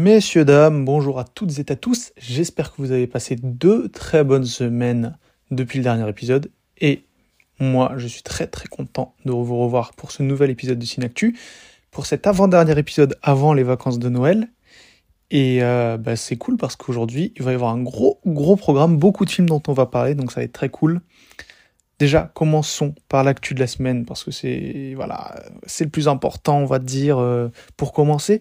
Messieurs, dames, bonjour à toutes et à tous. J'espère que vous avez passé deux très bonnes semaines depuis le dernier épisode. Et moi, je suis très très content de vous revoir pour ce nouvel épisode de Synactu, pour cet avant-dernier épisode avant les vacances de Noël. Et euh, bah, c'est cool parce qu'aujourd'hui, il va y avoir un gros gros programme, beaucoup de films dont on va parler, donc ça va être très cool. Déjà, commençons par l'actu de la semaine parce que c'est voilà, c'est le plus important, on va dire, euh, pour commencer.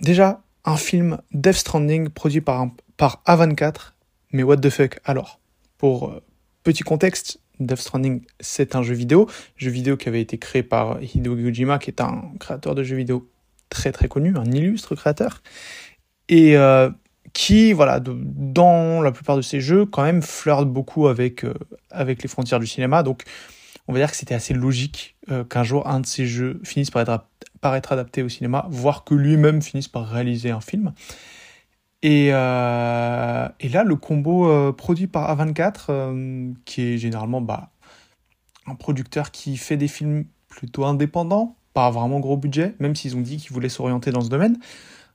Déjà, un film Death Stranding produit par, par A24, mais what the fuck alors? Pour euh, petit contexte, Death Stranding c'est un jeu vidéo, jeu vidéo qui avait été créé par Hideo Kojima, qui est un créateur de jeux vidéo très très connu, un illustre créateur, et euh, qui, voilà, dans la plupart de ses jeux, quand même flirte beaucoup avec, euh, avec les frontières du cinéma. Donc, on va dire que c'était assez logique qu'un jour un de ses jeux finisse par être, par être adapté au cinéma, voire que lui-même finisse par réaliser un film. Et, euh, là, le combo produit par A24, qui est généralement bah, un producteur qui fait des films plutôt indépendants, pas vraiment gros budget, même s'ils ont dit qu'ils voulaient s'orienter dans ce domaine.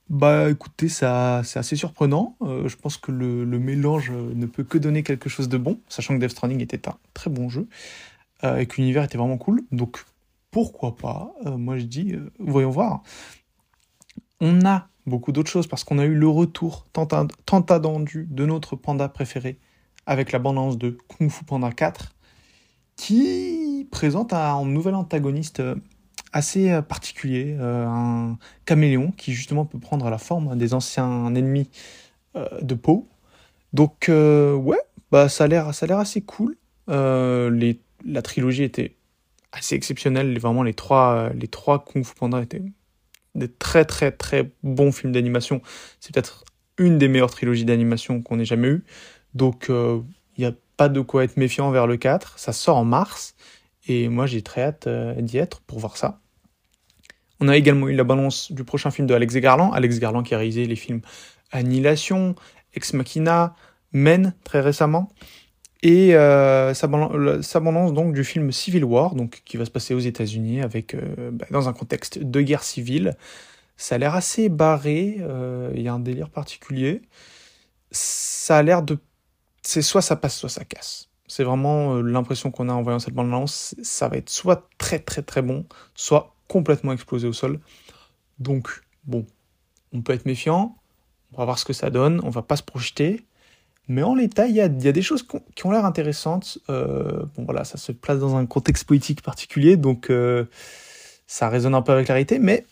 Bah écoutez, ça, c'est assez surprenant. Euh, je pense que le, mélange ne peut que donner quelque chose de bon, sachant que Death Stranding était un très bon jeu euh, et que l'univers était vraiment cool. Donc pourquoi pas euh, Moi je dis, euh, voyons voir. On a beaucoup d'autres choses parce qu'on a eu le retour tant, attendu de notre panda préféré avec la bande de Kung Fu Panda 4 qui présente un nouvel antagoniste assez euh, particulier, euh, un caméléon qui justement peut prendre la forme des anciens ennemis de peau. Donc ouais, bah ça a l'air ça a l'air assez cool. la trilogie était assez exceptionnelle. Vraiment les trois les trois Kung Fu Panda étaient des très très très bons films d'animation. C'est peut-être une des meilleures trilogies d'animation qu'on ait jamais eu. Donc il n'y a pas de quoi être méfiant vers le 4. Ça sort en mars. Et moi, j'ai très hâte d'y être pour voir ça. On a également eu la balance du prochain film de Alex Garland. Alex Garland qui a réalisé les films Annihilation, Ex Machina, Men très récemment. Et euh, sa, balance donc du film Civil War, donc qui va se passer aux États-Unis avec euh, bah, dans un contexte de guerre civile. Ça a l'air assez barré. Euh, il y a un délire particulier. Ça a l'air de, c'est soit ça passe, soit ça casse. C'est vraiment l'impression qu'on a en voyant cette bande-annonce. Ça va être soit très très très bon, soit complètement explosé au sol. Donc, bon, on peut être méfiant, on va voir ce que ça donne, on va pas se projeter. Mais en l'état, il y a, des choses qui ont l'air intéressantes. Euh, bon, voilà, ça se place dans un contexte politique particulier, donc euh, ça résonne un peu avec la réalité, mais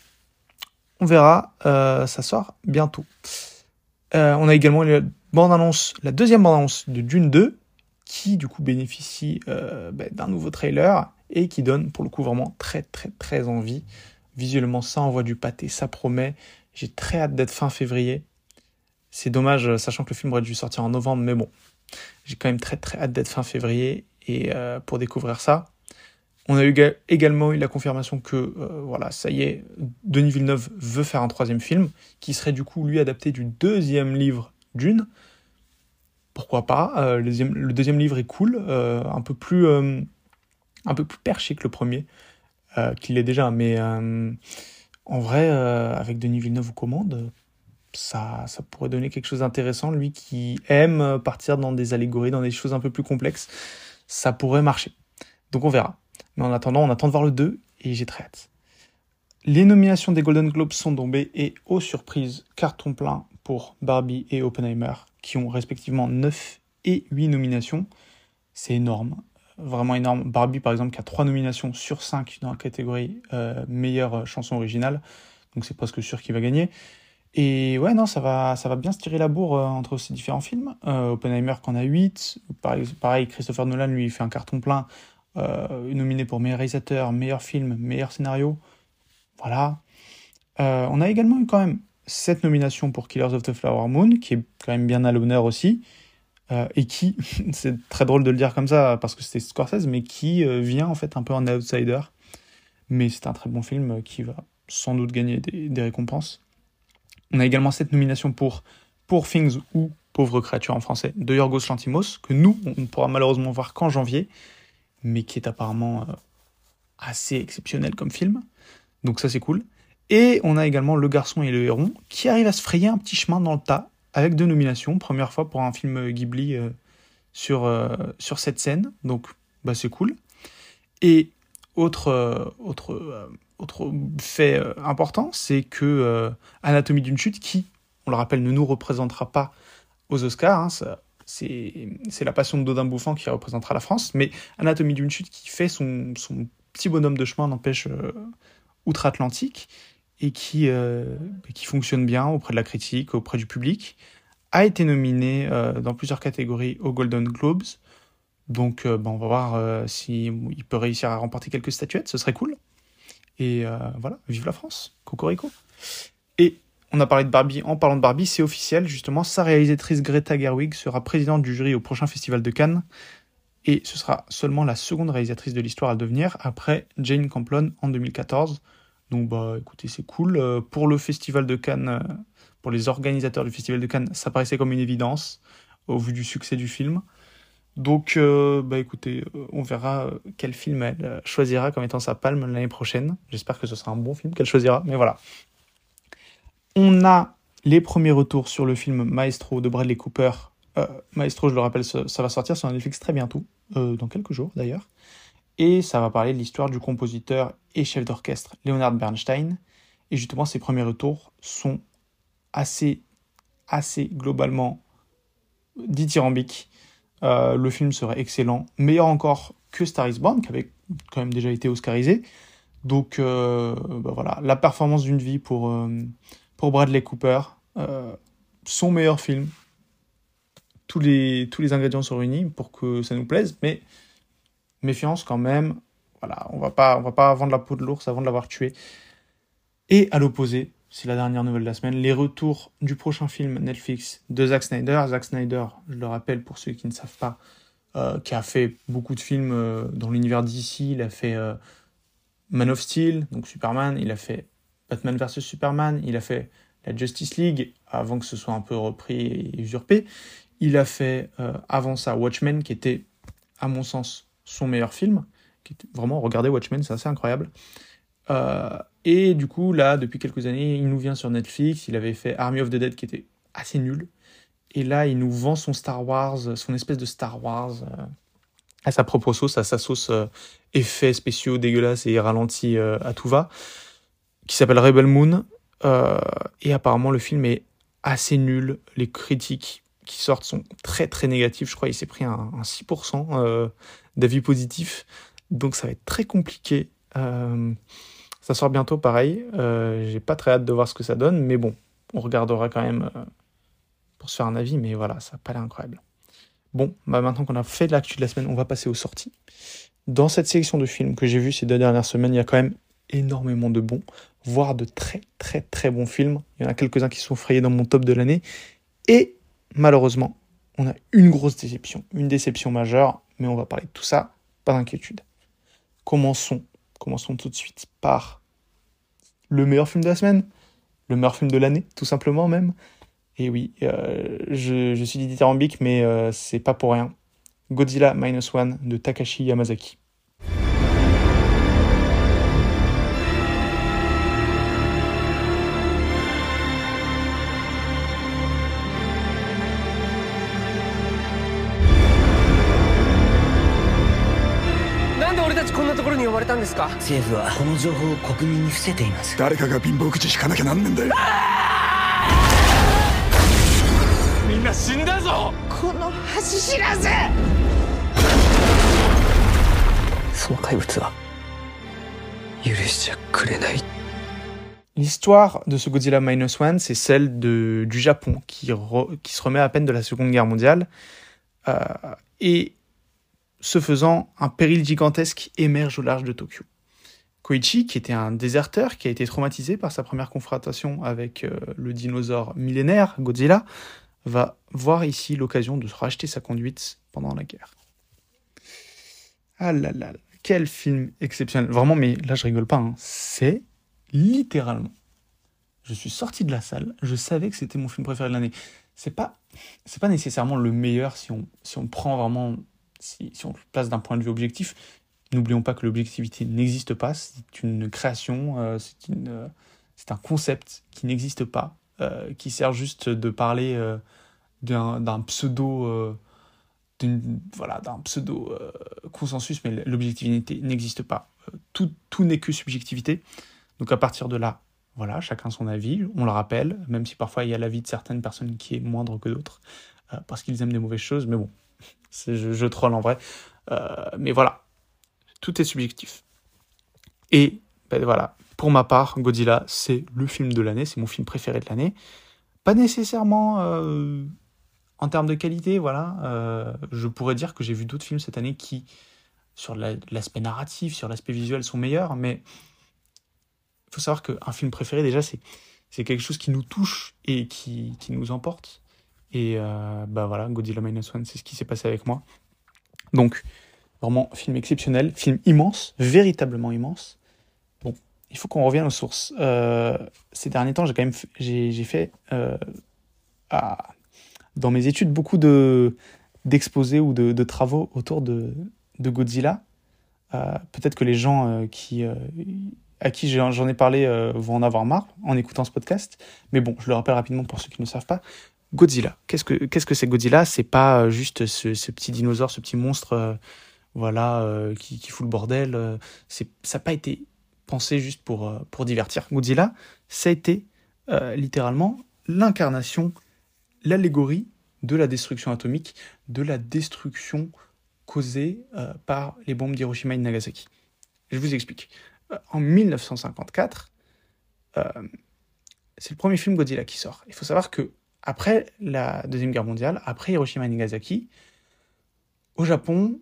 on verra, euh, ça sort bientôt. On a également la bande-annonce, la deuxième bande-annonce de Dune 2, qui du coup bénéficie bah, d'un nouveau trailer et qui donne pour le coup vraiment très très très envie. Visuellement, ça envoie du pâté, ça promet. J'ai très hâte d'être fin février. C'est dommage, sachant que le film aurait dû sortir en novembre, mais bon, j'ai quand même très très hâte d'être fin février et euh, pour découvrir ça. On a eu également eu la confirmation que euh, voilà, ça y est, Denis Villeneuve veut faire un troisième film qui serait du coup lui adapté du deuxième livre d'une. Pourquoi pas euh, le, deuxième, livre est cool, euh, un peu plus euh, perché que le premier, euh, qu'il est déjà. Mais euh, en vrai, euh, avec Denis Villeneuve aux commandes, ça, pourrait donner quelque chose d'intéressant. Lui qui aime partir dans des allégories, dans des choses un peu plus complexes, ça pourrait marcher. Donc on verra. Mais en attendant, on attend de voir le 2 et j'ai très hâte. Les nominations des Golden Globes sont tombées et, aux surprises, carton plein pour Barbie et Oppenheimer, qui ont respectivement 9 et 8 nominations. C'est énorme vraiment énorme. Barbie, par exemple, qui a 3 nominations sur 5 dans la catégorie euh, meilleure chanson originale. Donc c'est presque sûr qu'il va gagner. Et ouais, non, ça va, ça va bien se tirer la bourre euh, entre ces différents films. Euh, Oppenheimer qui en a 8. Pareil, Christopher Nolan, lui, fait un carton plein. Euh, nominé pour meilleur réalisateur, meilleur film, meilleur scénario. Voilà. Euh, on a également eu quand même 7 nominations pour Killers of the Flower Moon, qui est quand même bien à l'honneur aussi. Et qui, c'est très drôle de le dire comme ça parce que c'était Scorsese, mais qui vient en fait un peu en outsider. Mais c'est un très bon film qui va sans doute gagner des, récompenses. On a également cette nomination pour Pour Things ou Pauvre créature en français de Yorgos Lantimos, que nous, on pourra malheureusement voir qu'en janvier, mais qui est apparemment euh, assez exceptionnel comme film. Donc ça c'est cool. Et on a également Le Garçon et le Héron, qui arrive à se frayer un petit chemin dans le tas, avec deux nominations. Première fois pour un film Ghibli euh, sur, euh, sur cette scène, donc bah, c'est cool. Et autre, euh, autre, autre fait important, c'est que Anatomie d'une chute, qui, on le rappelle, ne nous représentera pas aux Oscars, hein, c'est la passion de Dodin Bouffant qui représentera la France, mais Anatomie d'une chute qui fait son, son petit bonhomme de chemin, n'empêche, outre-Atlantique, et qui, euh, qui fonctionne bien auprès de la critique, auprès du public, a été nominé euh, dans plusieurs catégories aux Golden Globes. Donc euh, bon, on va voir s'il peut réussir à remporter quelques statuettes, ce serait cool. Et voilà, vive la France, Cocorico. Et on a parlé de Barbie, en parlant de Barbie, c'est officiel, justement, sa réalisatrice Greta Gerwig sera présidente du jury au prochain festival de Cannes. Et ce sera seulement la seconde réalisatrice de l'histoire à devenir, après Jane Campion en 2014. Donc bah écoutez, c'est cool. Euh, pour le festival de Cannes, euh, pour les organisateurs du festival de Cannes, ça paraissait comme une évidence au vu du succès du film. Donc euh, bah écoutez, on verra quel film elle choisira comme étant sa palme l'année prochaine. J'espère que ce sera un bon film qu'elle choisira, mais voilà. On a les premiers retours sur le film Maestro de Bradley Cooper. Maestro, je le rappelle, ça, va sortir sur Netflix très bientôt, dans quelques jours d'ailleurs et ça va parler de l'histoire du compositeur et chef d'orchestre Leonard Bernstein. Et justement, ses premiers retours sont assez, assez globalement dithyrambiques. Euh, le film serait excellent, meilleur encore que Star is Born, qui avait quand même déjà été oscarisé. Donc euh, bah voilà, la performance d'une vie pour, euh, pour Bradley Cooper, son meilleur film. Tous les, tous les ingrédients sont réunis pour que ça nous plaise, mais méfiance quand même. Voilà, on va pas, va pas vendre la peau de l'ours avant de l'avoir tué. Et à l'opposé, c'est la dernière nouvelle de la semaine, les retours du prochain film Netflix de Zack Snyder. Zack Snyder, je le rappelle pour ceux qui ne savent pas, euh, qui a fait beaucoup de films euh, dans l'univers d'ici. Il a fait euh, Man of Steel, donc Superman. Il a fait Batman vs Superman. Il a fait la Justice League avant que ce soit un peu repris et usurpé. Il a fait avant ça Watchmen, qui était, à mon sens, son meilleur film. Qui vraiment, regardez Watchmen, c'est assez incroyable. Euh, et du coup, là, depuis quelques années, il nous vient sur Netflix. Il avait fait Army of the Dead qui était assez nul. Et là, il nous vend son Star Wars, son espèce de Star Wars euh, à sa propre sauce, à sa sauce euh, effets spéciaux dégueulasses et ralentis à tout va, qui s'appelle Rebel Moon. et apparemment, le film est assez nul. Les critiques qui sortent sont très très négatives. Je crois qu'il s'est pris un, un 6% d'avis positifs. Donc ça va être très compliqué. Ça sort bientôt, pareil. Euh, j'ai pas très hâte de voir ce que ça donne, mais bon, on regardera quand même euh, pour se faire un avis. Mais voilà, ça n'a pas l'air incroyable. Bon, bah maintenant qu'on a fait l'actu de la semaine, on va passer aux sorties. Dans cette sélection de films que j'ai vu ces deux dernières semaines, il y a quand même énormément de bons, voire de très très très bons films. Il y en a quelques-uns qui sont frayés dans mon top de l'année. Et malheureusement, on a une grosse déception, une déception majeure mais on va parler de tout ça, pas d'inquiétude. Commençons, commençons tout de suite par le meilleur film de la semaine, le meilleur film de l'année, tout simplement même. Et oui, euh, je, je, suis dithyrambique, mais euh, c'est pas pour rien. Godzilla Minus One de Takashi Yamazaki. ですか政府はこの情報を国民に伏せています誰かが貧乏口引かなきゃなんねんだよみんな死んだぞこの恥知らずその怪物は許しちゃくれない L'histoire de ce Godzilla Minus One, c'est celle de, du Japon qui, re, qui se remet à peine de la Seconde Guerre mondiale. Euh, et ce faisant, un péril gigantesque émerge au large de Tokyo. Koichi, qui était un déserteur, qui a été traumatisé par sa première confrontation avec euh, le dinosaure millénaire, Godzilla, va voir ici l'occasion de racheter sa conduite pendant la guerre. Ah là là, quel film exceptionnel. Vraiment, mais là je rigole pas, hein. c'est littéralement. Je suis sorti de la salle, je savais que c'était mon film préféré de l'année. C'est pas, pas nécessairement le meilleur si on, si on prend vraiment si, on le place d'un point de vue objectif, n'oublions pas que l'objectivité n'existe pas, c'est une création, euh, euh, c'est un concept qui n'existe pas, qui sert juste de parler d'un pseudo voilà, d'un pseudo consensus, mais l'objectivité n'existe pas. Tout, n'est que subjectivité. Donc à partir de là, voilà, chacun son avis, on le rappelle, même si parfois il y a l'avis de certaines personnes qui est moindre que d'autres, euh, parce qu'ils aiment des mauvaises choses, mais bon, je, je troll en vrai. Euh, mais voilà, tout est subjectif. Et ben voilà, pour ma part, Godzilla, c'est le film de l'année, c'est mon film préféré de l'année. Pas nécessairement euh, en termes de qualité, voilà. je pourrais dire que j'ai vu d'autres films cette année qui, sur l'aspect narratif, sur l'aspect visuel, sont meilleurs, mais faut savoir qu'un film préféré, déjà, c'est, quelque chose qui nous touche et qui nous emporte. Et euh, bah voilà, Godzilla Minus One, c'est ce qui s'est passé avec moi. Donc, vraiment, film exceptionnel, film immense, véritablement immense. Bon, il faut qu'on revienne aux sources. Euh, ces derniers temps, j'ai quand même j'ai, fait euh, dans mes études beaucoup de, d'exposés ou de, travaux autour de, de Godzilla. peut-être que les gens qui à qui j'en ai parlé vont en avoir marre en écoutant ce podcast. Mais bon, je le rappelle rapidement pour ceux qui ne savent pas. Godzilla. Qu'est-ce que c'est Godzilla? C'est pas euh, juste ce, petit dinosaure, ce petit monstre, euh, voilà, qui, qui, fout le bordel. c'est ça n'a pas été pensé juste pour pour divertir. Godzilla, ça a été littéralement l'incarnation, l'allégorie de la destruction atomique, de la destruction causée par les bombes d'Hiroshima et de Nagasaki. Je vous explique en 1954, euh, c'est le premier film Godzilla qui sort. Il faut savoir que après la Deuxième Guerre mondiale, après Hiroshima et Nagasaki, au Japon,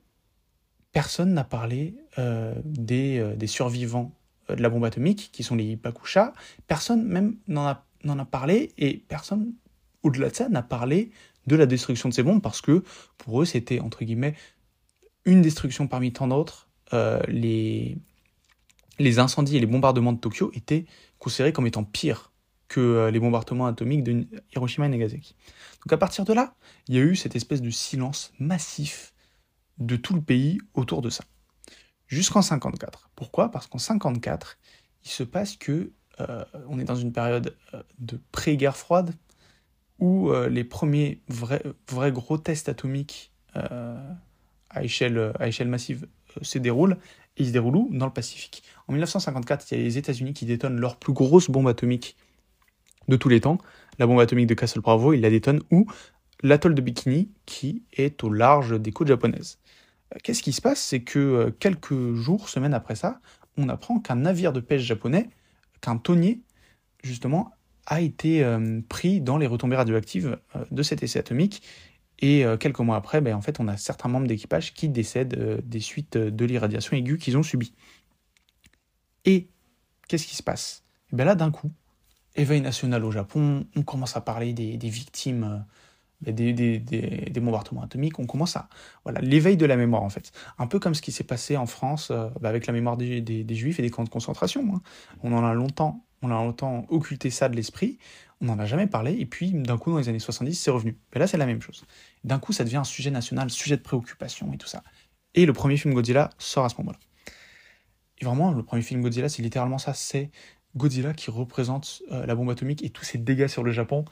personne n'a parlé euh, des, euh, des, survivants de la bombe atomique, qui sont les Hibakusha. Personne même n'en a, a, parlé, et personne, au-delà de ça, n'a parlé de la destruction de ces bombes, parce que pour eux, c'était, entre guillemets, une destruction parmi tant d'autres. les, les incendies et les bombardements de Tokyo étaient considérés comme étant pires que euh, les bombardements atomiques de Hiroshima et Nagasaki. Donc à partir de là, il y a eu cette espèce de silence massif de tout le pays autour de ça. Jusqu'en 54. Pourquoi? Parce qu'en 54, il se passe que euh, on est dans une période euh, de pré-guerre froide où les premiers vrais, gros tests atomiques à, échelle, à échelle massive se déroulent et ils se déroulent où? Dans le Pacifique. En 1954, il y a les États-Unis qui détonnent leur plus grosse bombe atomique de tous les temps. La bombe atomique de Castle Bravo, ils la détonnent où L'atoll de Bikini, qui est au large des côtes japonaises. Euh, qu'est-ce qui se passe? C'est que euh, quelques jours, semaines après ça, on apprend qu'un navire de pêche japonais, qu'un tonnier, justement, a été euh, pris dans les retombées radioactives de cet essai atomique et quelques mois après, ben, en fait, on a certains membres d'équipage qui décèdent des suites de l'irradiation aiguë qu'ils ont subie. Et qu'est-ce qui se passe? Et bien là, d'un coup, éveil national au Japon, on commence à parler des, victimes ben, des, des, bombardements atomiques, on commence à... Voilà, l'éveil de la mémoire, en fait. Un peu comme ce qui s'est passé en France ben, avec la mémoire des, Juifs et des camps de concentration. Hein. On en a longtemps on a longtemps occulté ça de l'esprit, on n'en a jamais parlé, et puis d'un coup, dans les années 70, c'est revenu. Et là, c'est la même chose. D'un coup, ça devient un sujet national, sujet de préoccupation et tout ça. Et le premier film Godzilla sort à ce moment-là. Et vraiment, le premier film Godzilla, c'est littéralement ça, c'est Godzilla qui représente euh, la bombe atomique et tous ces dégâts sur le Japon.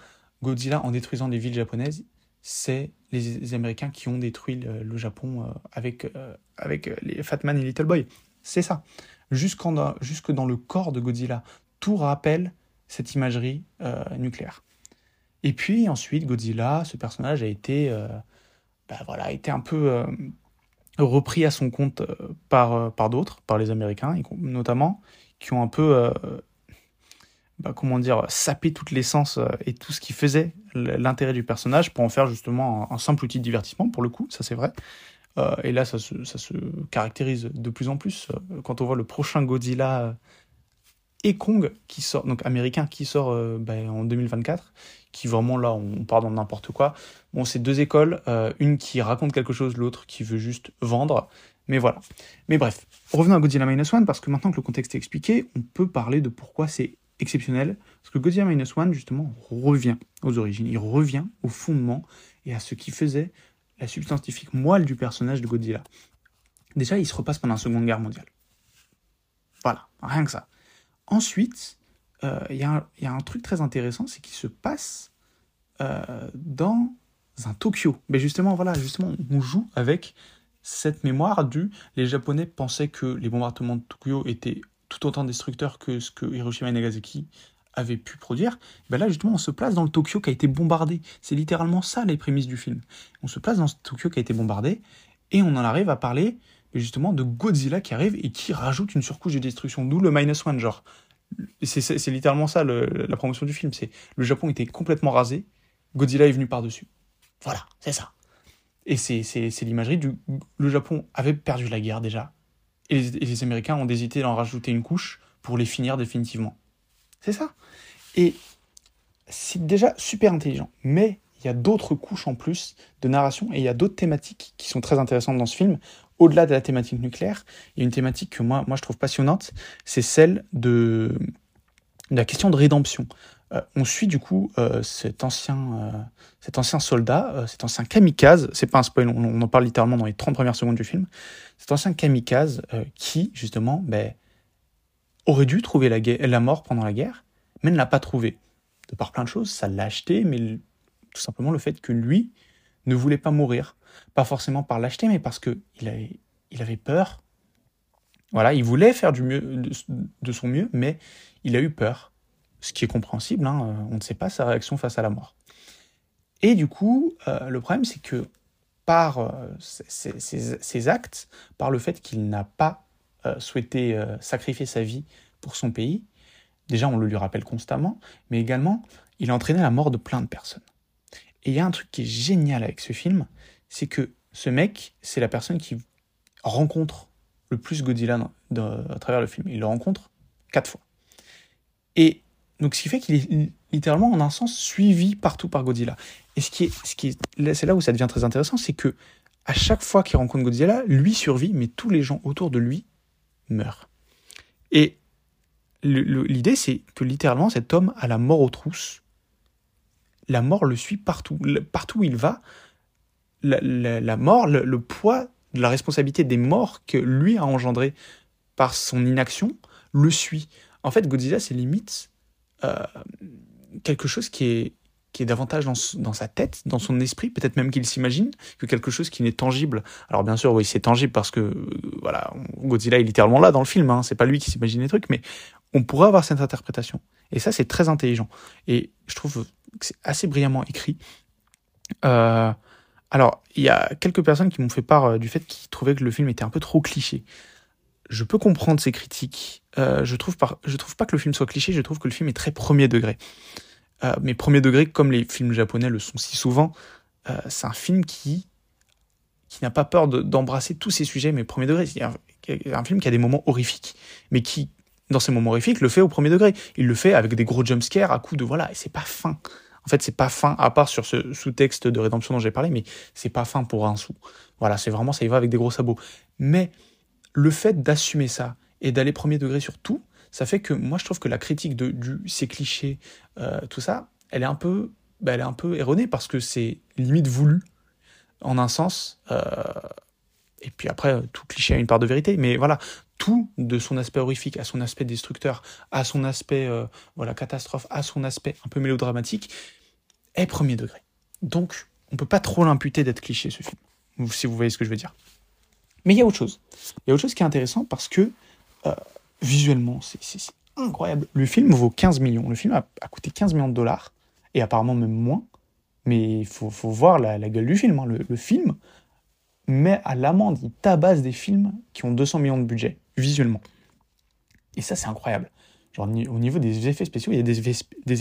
Godzilla, en détruisant des villes japonaises, c'est les, Américains qui ont détruit le, Japon euh, avec, euh, avec les Fat Man et Little Boy. C'est ça. jusque dans le corps de Godzilla, tout rappelle cette imagerie euh, nucléaire. Et puis ensuite, Godzilla, ce personnage a été, euh, bah voilà, a été un peu euh, repris à son compte par, par d'autres, par les Américains notamment, qui ont un peu, bah, comment dire, sapé toute l'essence et tout ce qui faisait l'intérêt du personnage pour en faire justement un, simple outil de divertissement, pour le coup, ça c'est vrai. et là, ça se, ça se, caractérise de plus en plus. quand on voit le prochain Godzilla et Kong qui sort donc américain qui sort euh, ben, en 2024 qui vraiment là on part dans n'importe quoi bon c'est deux écoles euh, une qui raconte quelque chose l'autre qui veut juste vendre mais voilà mais bref revenons à Godzilla Minus One parce que maintenant que le contexte est expliqué on peut parler de pourquoi c'est exceptionnel parce que Godzilla Minus One justement revient aux origines. Il revient au fondement et à ce qui faisait la substance scientifique moelle du personnage de Godzilla. Déjà il se repasse pendant la seconde guerre mondiale. Voilà rien que ça. Ensuite, euh, il y, y, a un truc très intéressant, c'est qu'il se passe dans un Tokyo. Mais justement, voilà, justement, on joue avec cette mémoire du les Japonais pensaient que les bombardements de Tokyo étaient tout autant destructeurs que ce que Hiroshima et Nagasaki avaient pu produire. Ben là, justement, on se place dans le Tokyo qui a été bombardé. C'est littéralement ça les prémices du film. On se place dans ce Tokyo qui a été bombardé et on en arrive à parler justement de Godzilla qui arrive et qui rajoute une surcouche de destruction. D'où le minus one, genre. C'est littéralement ça la promotion du film. C'est le Japon était complètement rasé, Godzilla est venu par-dessus. Voilà, c'est ça. Et c'est l'imagerie du. Le Japon avait perdu la guerre déjà. Et les, Américains ont hésité d'en rajouter une couche pour les finir définitivement. C'est ça. Et c'est déjà super intelligent. Mais il y a d'autres couches en plus de narration et il y a d'autres thématiques qui sont très intéressantes dans ce film. Au-delà de la thématique nucléaire, il y a une thématique que moi, je trouve passionnante, c'est celle de, de la question de rédemption. Euh, on suit du coup euh, cet, ancien, euh, cet ancien soldat, cet ancien kamikaze, c'est pas un spoil, on, en parle littéralement dans les 30 premières secondes du film, cet ancien kamikaze qui, justement, ben, aurait dû trouver la, mort pendant la guerre, mais ne l'a pas trouvé. De par plein de choses, ça l'a acheté, mais tout simplement le fait que lui ne voulait pas mourir. Pas forcément par l'acheter, mais parce qu'il avait, il avait peur. Voilà, il voulait faire du mieux, de son mieux, mais il a eu peur ce qui est compréhensible, hein, euh, on ne sait pas sa réaction face à la mort. Et du coup, euh, le problème, c'est que par euh, ces, actes, par le fait qu'il n'a pas souhaité sacrifier sa vie pour son pays, déjà on le lui rappelle constamment, mais également, il a entraîné la mort de plein de personnes. Et il y a un truc qui est génial avec ce film, c'est que ce mec, c'est la personne qui rencontre le plus Godzilla à travers le film. Il le rencontre quatre fois. Et donc, ce qui fait qu'il est littéralement, en un sens, suivi partout par Godzilla. Et ce qui est, ce qui est, c'est là où ça devient très intéressant, c'est que à chaque fois qu'il rencontre Godzilla, lui survit, mais tous les gens autour de lui meurent. Et l'idée, c'est que littéralement, cet homme a la mort aux trousses. La mort le suit partout. Partout où il va, la, mort, le, le, poids de la responsabilité des morts que lui a engendré par son inaction, le suit. En fait, Godzilla, c'est limite euh, quelque chose qui est, qui est davantage dans, dans, sa tête, dans son esprit, peut-être même qu'il s'imagine, que quelque chose qui n'est tangible. Alors bien sûr, oui, c'est tangible parce que euh, voilà, Godzilla est littéralement là dans le film, hein, c'est pas lui qui s'imagine les trucs, mais on pourrait avoir cette interprétation. Et ça, c'est très intelligent. Et je trouve que c'est assez brillamment écrit. Euh, alors, il y a quelques personnes qui m'ont fait part du fait qu'ils trouvaient que le film était un peu trop cliché je peux comprendre ces critiques. Euh, je trouve trouve pas que le film soit cliché. Je trouve que le film est très premier degré. Euh, mais premier degré, comme les films japonais le sont si souvent, euh, c'est un film qui qui n'a pas peur d'embrasser tous ces sujets. Mais premier degré, c'est un, un, film qui a des moments horrifiques, mais qui, dans ces moments horrifiques, le fait au premier degré. Il le fait avec des gros jumpscares à coups de voilà, et c'est pas fin. En fait, c'est pas fin, à part sur ce sous-texte de rédemption dont j'ai parlé, mais c'est pas fin pour un sou. Voilà, c'est vraiment, ça y va avec des gros sabots. Mais le fait d'assumer ça et d'aller premier degré sur tout, ça fait que moi je trouve que la critique de du ces clichés, euh, tout ça, elle est un peu, bah, elle est un peu erronée parce que c'est limite voulu en un sens. Euh, et puis après, tout cliché a une part de vérité, mais voilà, tout de son aspect horrifique à son aspect destructeur, à son aspect euh, voilà catastrophe, à son aspect un peu mélodramatique, est premier degré. Donc, on peut pas trop l'imputer d'être cliché ce film, si vous voyez ce que je veux dire. Mais il y a autre chose. Il y a autre chose qui est intéressant parce que euh, visuellement, c'est incroyable. Le film vaut 15 millions. Le film a, coûté 15 millions de dollars et apparemment même moins. Mais il faut, voir la, gueule du film. Hein. Le, film met à l'amende, il tabasse des films qui ont 200 millions de budget, visuellement. Et ça, c'est incroyable. Genre, au niveau des effets spéciaux, il y a des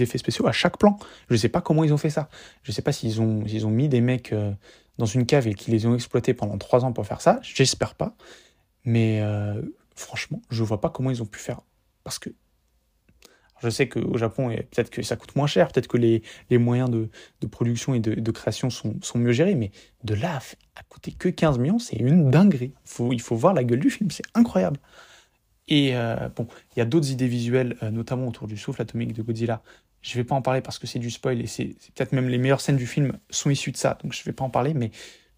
effets, spéciaux à chaque plan. Je ne sais pas comment ils ont fait ça. Je ne sais pas s'ils ont, ont mis des mecs euh, dans une cave et qu'ils les ont exploités pendant trois ans pour faire ça. J'espère pas. Mais euh, franchement, je vois pas comment ils ont pu faire. Parce que je sais qu'au Japon, peut-être que ça coûte moins cher, peut-être que les, les, moyens de, de, production et de, création sont, sont, mieux gérés, mais de là à coûter que 15 millions, c'est une dinguerie. Il faut voir la gueule du film, c'est incroyable. Et euh, bon, il y a d'autres idées visuelles, euh, notamment autour du souffle atomique de Godzilla, je vais pas en parler parce que c'est du spoil et c'est peut-être même les meilleures scènes du film sont issues de ça, donc je vais pas en parler, mais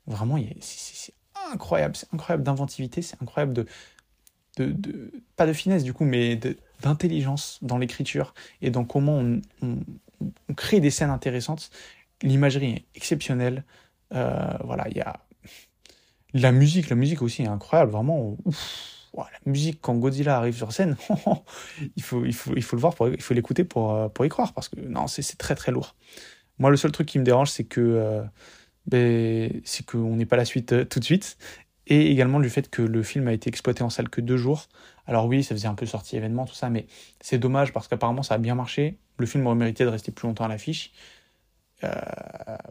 vraiment, c'est incroyable, c'est incroyable d'inventivité, c'est incroyable de, pas de finesse du coup, mais d'intelligence dans l'écriture et dans comment on, crée des scènes intéressantes. L'imagerie est exceptionnelle. Euh, voilà, il y a la musique, la musique aussi est incroyable, vraiment. La musique quand Godzilla arrive sur scène, il faut, l'écouter pour, euh, pour y croire parce que non, c'est très très lourd. Moi, le seul truc qui me dérange, c'est que euh, ben, qu'on n'est pas la suite tout de suite et également du fait que le film a été exploité en salle que deux jours. Alors oui, ça faisait un peu sortie événement, tout ça, mais c'est dommage parce qu'apparemment ça a bien marché. Le film aurait mérité de rester plus longtemps à l'affiche. Euh,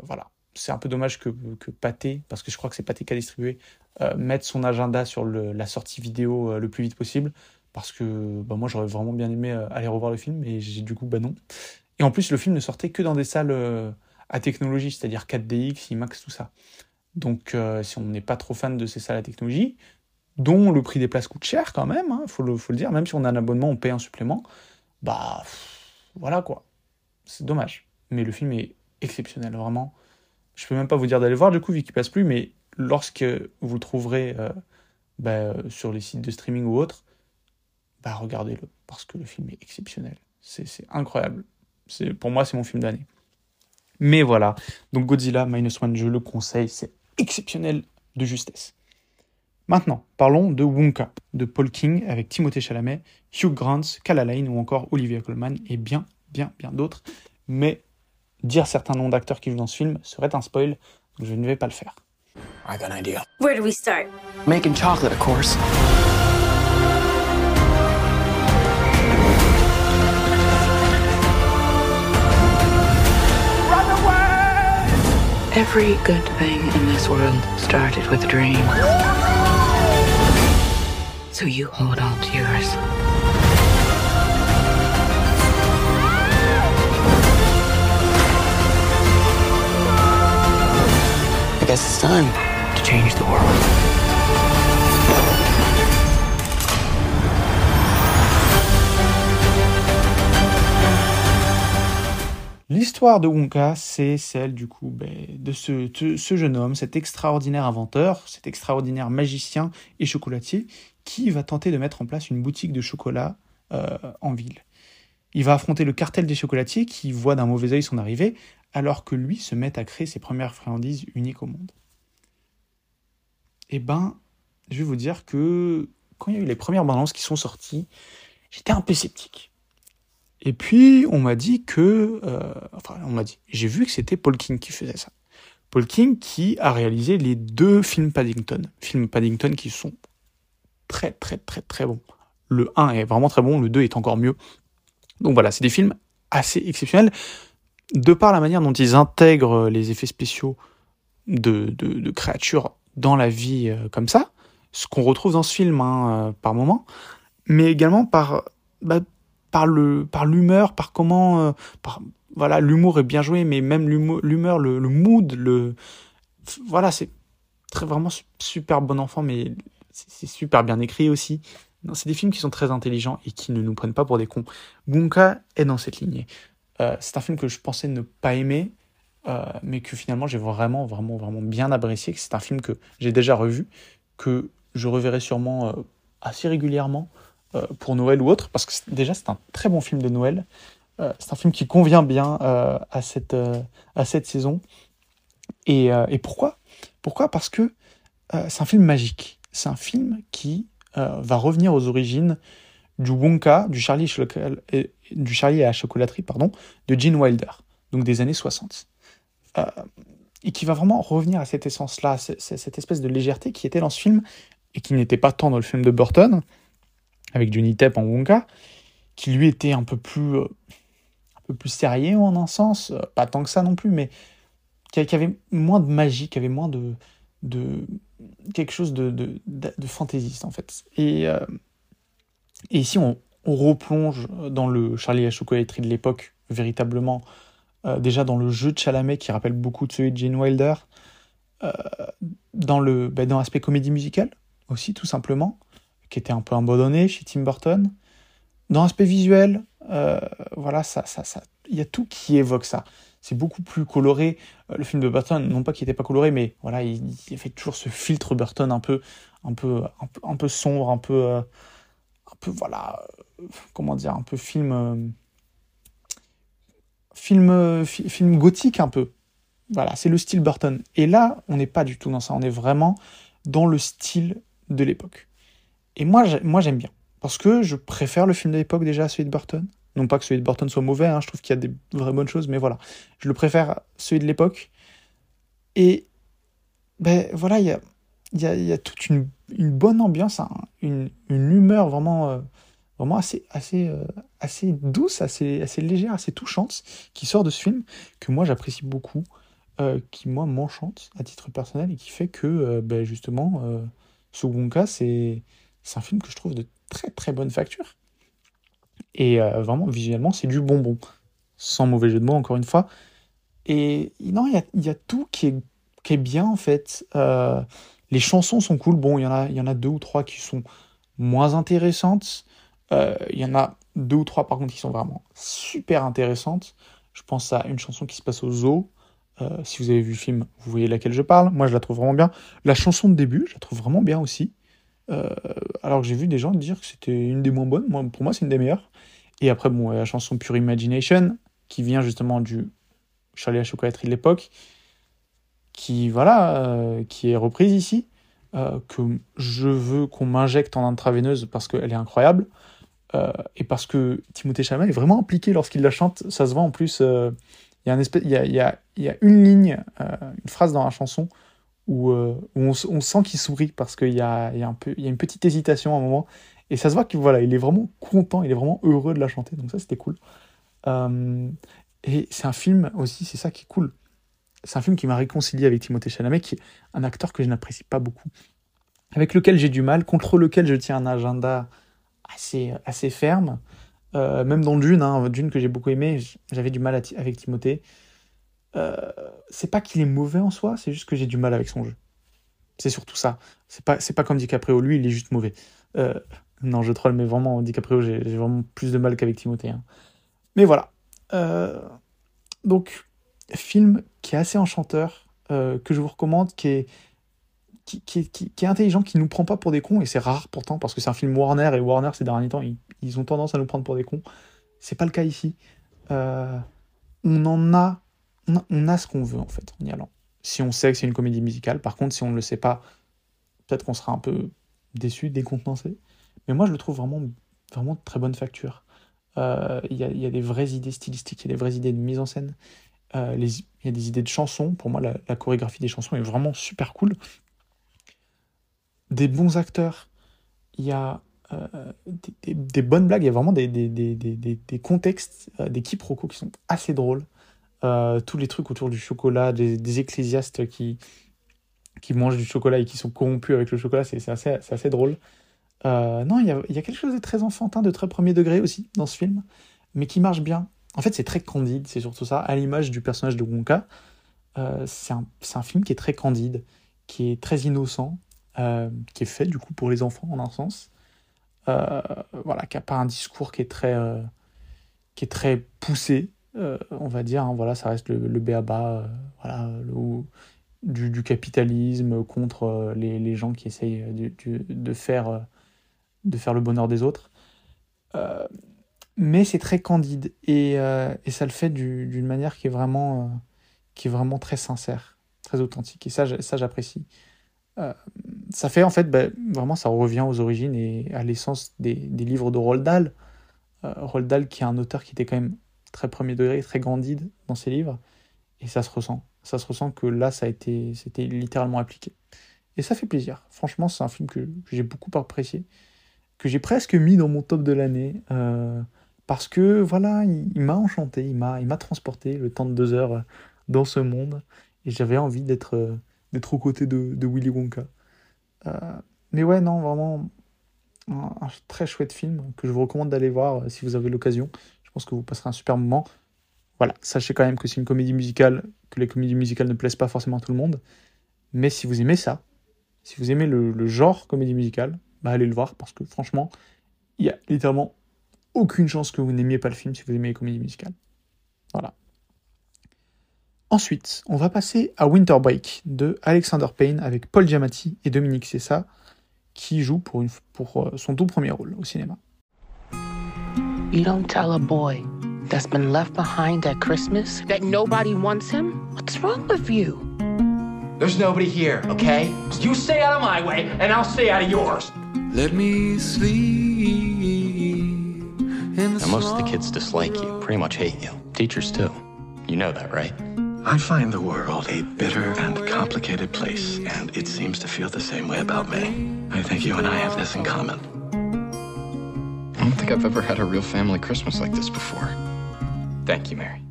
voilà. C'est un peu dommage que, que Pathé, parce que je crois que c'est Pathé qui a distribué, euh, mette son agenda sur la sortie vidéo euh, le plus vite possible. Parce que bah, moi j'aurais vraiment bien aimé aller revoir le film, et j'ai du coup, bah non. Et en plus, le film ne sortait que dans des salles à technologie, c'est-à-dire 4DX, IMAX, tout ça. Donc, euh, si on n'est pas trop fan de ces salles à technologie, dont le prix des places coûte cher quand même, il hein, faut, le, dire, même si on a un abonnement, on paye un supplément, bah voilà quoi. C'est dommage. Mais le film est exceptionnel, vraiment. Je peux même pas vous dire d'aller voir du coup, vu qu'il passe plus, mais lorsque vous le trouverez euh, bah, sur les sites de streaming ou autres, bah regardez-le, parce que le film est exceptionnel. C'est incroyable. Pour moi, c'est mon film d'année. Mais voilà, donc Godzilla Minus One, je le conseille, c'est exceptionnel de justesse. Maintenant, parlons de Wonka, de Paul King avec Timothée Chalamet, Hugh Grant, Calla ou encore Olivia Colman et bien, bien, bien d'autres. Mais dire certains noms d'acteurs qui jouent dans ce film serait un spoil, donc je ne vais pas le faire. I got an idea. Where do we start? Making chocolate, of course. Every good thing in this world started with a dream. So you hold on to yours. L'histoire de Wonka, c'est celle du coup ben, de ce, jeune homme, cet extraordinaire inventeur, cet extraordinaire magicien et chocolatier qui va tenter de mettre en place une boutique de chocolat euh, en ville. Il va affronter le cartel des chocolatiers qui voit d'un mauvais œil son arrivée, alors que lui se met à créer ses premières friandises uniques au monde. Eh ben, je vais vous dire que quand il y a eu les premières balances qui sont sorties, j'étais un peu sceptique. Et puis, on m'a dit que, euh, enfin, on m'a dit, j'ai vu que c'était Paul King qui faisait ça. Paul King qui a réalisé les deux films Paddington. Films Paddington qui sont très, très, très, très bons. Le 1 est vraiment très bon, le 2 est encore mieux. Donc voilà, c'est des films assez exceptionnels. De par la manière dont ils intègrent les effets spéciaux de, créatures dans la vie euh, comme ça, ce qu'on retrouve dans ce film hein, euh, par moment, mais également par bah, par le par l'humeur, par comment euh, par voilà, l'humour est bien joué mais même l'humeur, le, le, mood, le voilà, c'est très vraiment super bon enfant mais c'est super bien écrit aussi. C'est des films qui sont très intelligents et qui ne nous prennent pas pour des cons. Bunka est dans cette lignée. Euh, c'est un film que je pensais ne pas aimer, euh, mais que finalement j'ai vraiment, vraiment, vraiment bien apprécié. C'est un film que j'ai déjà revu, que je reverrai sûrement assez régulièrement. Euh, pour Noël ou autre, parce que déjà c'est un très bon film de Noël. Euh, c'est un film qui convient bien euh, à, cette, à cette saison. Et, et pourquoi? Pourquoi? Parce que c'est un film magique. C'est un film qui va revenir aux origines du Wonka, du Charlie, du Charlie à la chocolaterie, pardon, de Gene Wilder, donc des années 60. et qui va vraiment revenir à cette essence-là, cette espèce de légèreté qui était dans ce film et qui n'était pas tant dans le film de Burton, avec Johnny Depp en Wonka, qui lui était un peu plus, euh, un peu plus sérieux en un sens, euh, pas tant que ça non plus, mais qui, avait moins de magie, qui avait moins de, de quelque chose de, de, de, fantaisiste en fait. Et, euh, et ici, on, on, replonge dans le Charlie et la chocolaterie de l'époque, véritablement, déjà dans le jeu de Chalamet qui rappelle beaucoup de celui de Gene Wilder, dans le dans l'aspect comédie musicale aussi, tout simplement qui était un peu abandonné chez Tim Burton. Dans l'aspect visuel, euh, voilà, ça, ça, ça, il y a tout qui évoque ça. C'est beaucoup plus coloré. Euh, le film de Burton, non pas qu'il n'était pas coloré, mais voilà, il, fait toujours ce filtre Burton un peu, un peu, un peu, sombre, euh, un peu, voilà, comment dire, un peu film, film, film gothique un peu. Voilà, c'est le style Burton. Et là, on n'est pas du tout dans ça. On est vraiment dans le style de l'époque. Et moi, moi j'aime bien. Parce que je préfère le film de l'époque déjà à celui de Burton. Non pas que celui de Burton soit mauvais, hein, je trouve qu'il y a des vraies bonnes choses, mais voilà. Je le préfère celui de l'époque. Et ben voilà, il y a, a, y a, toute une, bonne ambiance, hein, une, humeur vraiment, euh, vraiment assez, assez, euh, assez douce, assez, assez légère, assez touchante qui sort de ce film, que moi j'apprécie beaucoup, euh, qui moi m'enchante à titre personnel et qui fait que ben, justement, Sugunka, c'est un film que je trouve de très très bonne facture. Et vraiment, visuellement, c'est du bonbon. Sans mauvais jeu de mots, encore une fois. Et non, il y a, y a, tout qui est, qui est bien, en fait. Les chansons sont cool. Bon, il y, en a, deux ou trois qui sont moins intéressantes. Euh, il y en a deux ou trois, par contre, qui sont vraiment super intéressantes. Je pense à une chanson qui se passe au zoo. Euh, si vous avez vu le film, vous voyez laquelle je parle. Moi, je la trouve vraiment bien. La chanson de début, je la trouve vraiment bien aussi. alors que j'ai vu des gens dire que c'était une des moins bonnes. Pour moi, c'est une des meilleures. Et après, bon, la chanson Pure Imagination, qui vient justement du Charlie la chocolaterie de l'époque, qui, voilà, euh, qui est reprise ici, euh, que je veux qu'on m'injecte en intraveineuse parce qu'elle est incroyable, euh, et parce que Timothée Chalamet est vraiment impliqué lorsqu'il la chante. Ça se voit en plus. Il y, a une ligne, une phrase dans la chanson où, on, sent qu'il sourit parce qu'il y a une petite hésitation à un moment. Et ça se voit qu'il voilà, il est vraiment content, il est vraiment heureux de la chanter. Donc ça, c'était cool. et c'est un film aussi, c'est ça qui est cool c'est un film qui m'a réconcilié avec Timothée Chalamet, qui est un acteur que je n'apprécie pas beaucoup, avec lequel j'ai du mal, contre lequel je tiens un agenda assez, assez ferme. Euh, même dans Dune, hein, Dune que j'ai beaucoup aimé, j'avais du mal avec Timothée. Euh, c'est pas qu'il est mauvais en soi, c'est juste que j'ai du mal avec son jeu. C'est surtout ça. C'est pas, c'est pas comme DiCaprio, lui, il est juste mauvais. Euh, non, je troll, mais vraiment, DiCaprio, j'ai, vraiment plus de mal qu'avec Timothée. Hein. Mais voilà. donc, film qui est assez enchanteur, euh, que je vous recommande, qui est, qui, qui, qui, est intelligent, qui nous prend pas pour des cons, et c'est rare pourtant, parce que c'est un film Warner, et Warner ces derniers temps, ils, ils, ont tendance à nous prendre pour des cons. C'est pas le cas ici. Euh, on en a, on a, ce qu'on veut en fait en y allant. Si on sait que c'est une comédie musicale, par contre, si on ne le sait pas, peut-être qu'on sera un peu déçu, décontenancé. Mais moi, je le trouve vraiment, vraiment de très bonne facture. Euh, il y, y, a, des vraies idées stylistiques, il y a des vraies idées de mise en scène, euh, il y a des idées de chansons. Pour moi, la, chorégraphie des chansons est vraiment super cool. Des bons acteurs. Il y a euh, des, bonnes blagues. Il y a vraiment des, des contextes, euh, des quiproquos qui sont assez drôles. tous les trucs autour du chocolat, des, ecclésiastes qui, qui mangent du chocolat et qui sont corrompus avec le chocolat, c'est assez, assez, drôle. non, il y, a, il y a quelque chose de très enfantin, de très premier degré aussi dans ce film, mais qui marche bien. En fait, c'est très candide, c'est surtout ça, à l'image du personnage de Wonka. Euh, c'est un, film qui est très candide, qui est très innocent, euh, qui est fait du coup pour les enfants en un sens. Euh, voilà, qui n'a pas un discours qui est très, qui est très poussé, on va dire. Hein, voilà, ça reste le, le béaba, voilà, du, capitalisme contre les, gens qui essayent de, faire, de faire le bonheur des autres mais c'est très candide et, euh, et, ça le fait d'une manière qui est vraiment euh, qui est vraiment très sincère, très authentique et ça ça j'apprécie. Euh, ça fait en fait bah, vraiment ça revient aux origines et à l'essence des, des, livres de Roald Dahl. Roald Dahl qui est un auteur qui était quand même très premier degré, très candide dans ses livres et ça se ressent. Ça se ressent que là ça a été c'était littéralement appliqué. Et ça fait plaisir. Franchement, c'est un film que, j'ai beaucoup apprécié, que j'ai presque mis dans mon top de l'année. Parce que voilà, il, m'a enchanté, il m'a, il m'a transporté le temps de deux heures euh, dans ce monde, et j'avais envie d'être, euh, d'être aux côtés de, Willy Wonka. Euh, mais ouais, non, vraiment, un, très chouette film que je vous recommande d'aller voir si vous avez l'occasion. Je pense que vous passerez un super moment. Voilà, sachez quand même que c'est une comédie musicale, que les comédies musicales ne plaisent pas forcément à tout le monde. Mais si vous aimez ça, si vous aimez le, le genre comédie musicale, bah allez le voir parce que franchement, il y a littéralement aucune chance que vous n'aimiez pas le film si vous aimez les comédies musicales. Voilà. Ensuite, on va passer à Winter Break de Alexander Payne avec Paul Giamatti et Dominique Sessa qui jouent pour, une, pour euh, son tout premier rôle au cinéma. You don't tell a boy that's been left behind at Christmas that nobody wants him? What's wrong with you? There's nobody here, okay? You stay out of my way, and I'll stay out of yours. Let me sleep. Now, most of the kids dislike you, pretty much hate you. Teachers, too. You know that, right? I find the world a bitter and complicated place, and it seems to feel the same way about me. I think you and I have this in common. I don't think I've ever had a real family Christmas like this before. Thank you, Mary.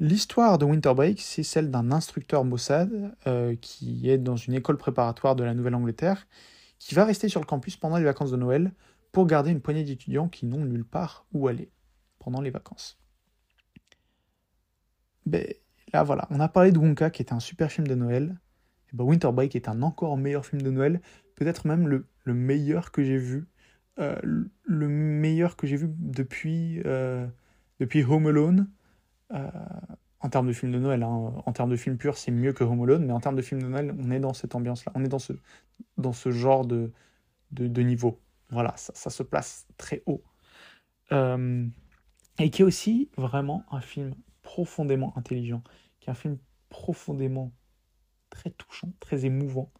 L'histoire de Winter Break, c'est celle d'un instructeur Mossad euh, qui est dans une école préparatoire de la Nouvelle-Angleterre, qui va rester sur le campus pendant les vacances de Noël pour garder une poignée d'étudiants qui n'ont nulle part où aller pendant les vacances. Ben, là voilà, on a parlé de Wonka qui était un super film de Noël. Et ben, Winter Break est un encore meilleur film de Noël, peut-être même le, meilleur que j'ai vu, euh, le meilleur que j'ai vu depuis, euh, depuis Home Alone. Euh, en termes de film de Noël, hein. en termes de film pur, c'est mieux que Home Alone, mais en termes de film de Noël, on est dans cette ambiance-là, on est dans ce, dans ce genre de, de, niveau. Voilà, ça, se place très haut. et qui est aussi vraiment un film profondément intelligent, qui est un film profondément très touchant, très émouvant,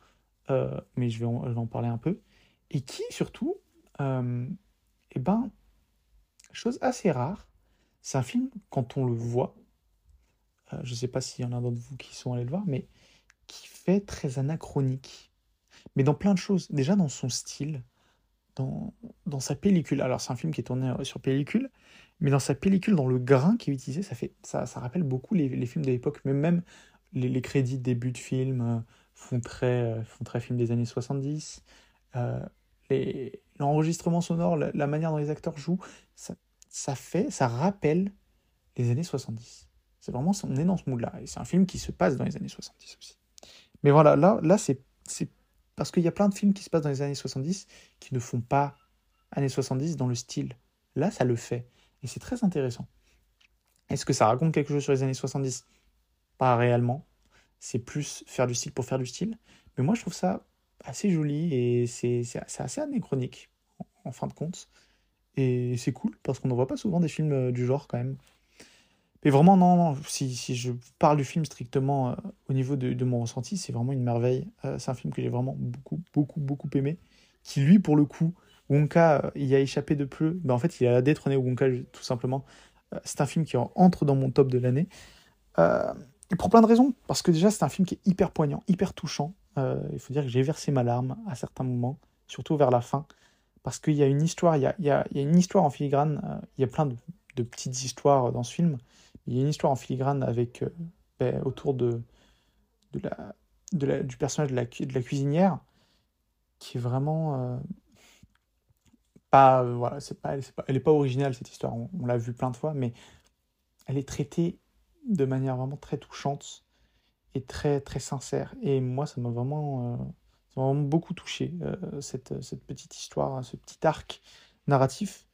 euh, mais je vais, en, en, parler un peu, et qui surtout, euh, eh ben, chose assez rare, c'est un film, quand on le voit, euh, je ne sais pas s'il y en a d'entre vous qui sont allés le voir, mais qui fait très anachronique. Mais dans plein de choses. Déjà dans son style, dans, sa pellicule. Alors c'est un film qui est tourné sur pellicule, mais dans sa pellicule, dans le grain qui est utilisé, ça, fait, ça, ça rappelle beaucoup les, films de l'époque, mais même les, crédits début de film euh, font, très, euh, font très film des années 70. Euh, L'enregistrement sonore, la, manière dont les acteurs jouent, ça, ça fait, ça rappelle les années 70. C'est vraiment, on est dans ce mood-là. Et c'est un film qui se passe dans les années 70 aussi. Mais voilà, là, là c'est parce qu'il y a plein de films qui se passent dans les années 70 qui ne font pas années 70 dans le style. Là, ça le fait. Et c'est très intéressant. Est-ce que ça raconte quelque chose sur les années 70 Pas réellement. C'est plus faire du style pour faire du style. Mais moi, je trouve ça assez joli et c'est assez anachronique, en, fin de compte. Et c'est cool, parce qu'on n'en voit pas souvent des films euh, du genre, quand même. Mais vraiment, non, non si, je parle du film strictement euh, au niveau de, mon ressenti, c'est vraiment une merveille. Euh, c'est un film que j'ai vraiment beaucoup, beaucoup, beaucoup aimé. Qui, lui, pour le coup, Wonka il y a échappé de peu. Ben, en fait, il a détrôné Wonka tout simplement. Euh, c'est un film qui entre dans mon top de l'année. Euh, et pour plein de raisons. Parce que déjà, c'est un film qui est hyper poignant, hyper touchant. Euh, il faut dire que j'ai versé ma larme à certains moments, surtout vers la fin. Parce qu'il y a une histoire, il y a, une histoire en filigrane. il y a plein de, petites histoires dans ce film. Il y a une histoire en filigrane avec, ben, autour de, du personnage de la, cuisinière qui est vraiment euh, voilà, c'est pas, elle n'est pas originale cette histoire, on, l'a vu plein de fois, mais elle est traitée de manière vraiment très touchante et très très sincère. Et moi, ça m'a vraiment, euh, vraiment, beaucoup touché euh, cette, cette, petite histoire, ce petit arc narratif.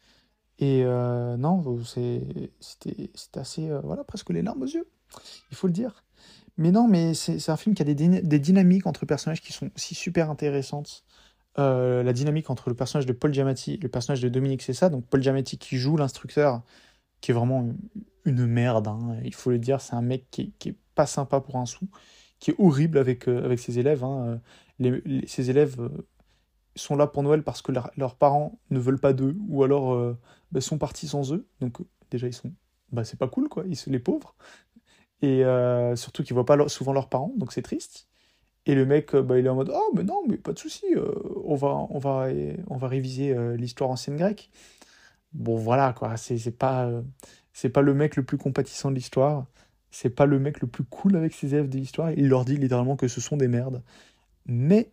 Et non, c'était assez, voilà, presque les larmes aux yeux, il faut le dire. Mais non, mais c'est un film qui a des, des, dynamiques entre personnages qui sont aussi super intéressantes. Euh, la dynamique entre le personnage de Paul Giamatti et le personnage de Dominique Cessa. Donc Paul Giamatti qui joue l'instructeur, qui est vraiment une, merde, hein, il faut le dire, c'est un mec qui, est pas sympa pour un sou, qui est horrible avec, euh, avec ses élèves. Hein. Ses élèves euh, sont là pour Noël parce que leurs parents ne veulent pas d'eux, ou alors bah, sont partis sans eux. Donc déjà, ils sont... Bah, c'est pas cool, quoi, ils sont les pauvres. Et surtout qu'ils voient pas souvent leurs parents, donc c'est triste. Et le mec, euh, bah, il est en mode Oh, mais non, mais pas de souci, euh, on, va, on, va, on va réviser euh, l'histoire ancienne grecque. Bon, voilà, quoi, c'est pas, c'est pas le mec le plus compatissant de l'histoire, c'est pas le mec le plus cool avec ses élèves de l'histoire. Il leur dit littéralement que ce sont des merdes. Mais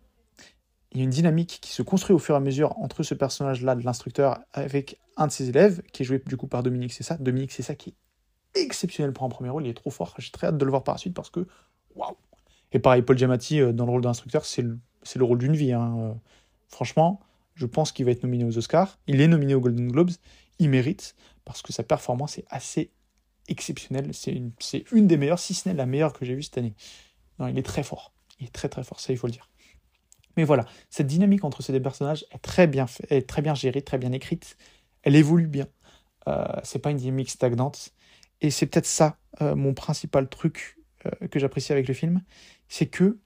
il y a une dynamique qui se construit au fur et à mesure entre ce personnage-là de l'instructeur avec un de ses élèves, qui est joué du coup par Dominique C'est ça. Dominique C'est ça qui est exceptionnel pour un premier rôle, il est trop fort. J'ai très hâte de le voir par la suite parce que, waouh, et pareil, Paul Giamatti, euh, dans le rôle d'instructeur, c'est le, le, rôle d'une vie. Hein. Euh, franchement, je pense qu'il va être nominé aux Oscars. Il est nominé aux Golden Globes. Il mérite, parce que sa performance est assez exceptionnelle. C'est une, une, des meilleures, si ce n'est la meilleure que j'ai vue cette année. Non, il est très fort. Il est très très fort, ça il faut le dire. Mais voilà, cette dynamique entre ces deux personnages est très bien, gérée, très bien écrite. Elle évolue bien. Euh, c'est pas une dynamique stagnante. Et c'est peut-être ça euh, mon principal truc euh, que j'apprécie avec le film, c'est que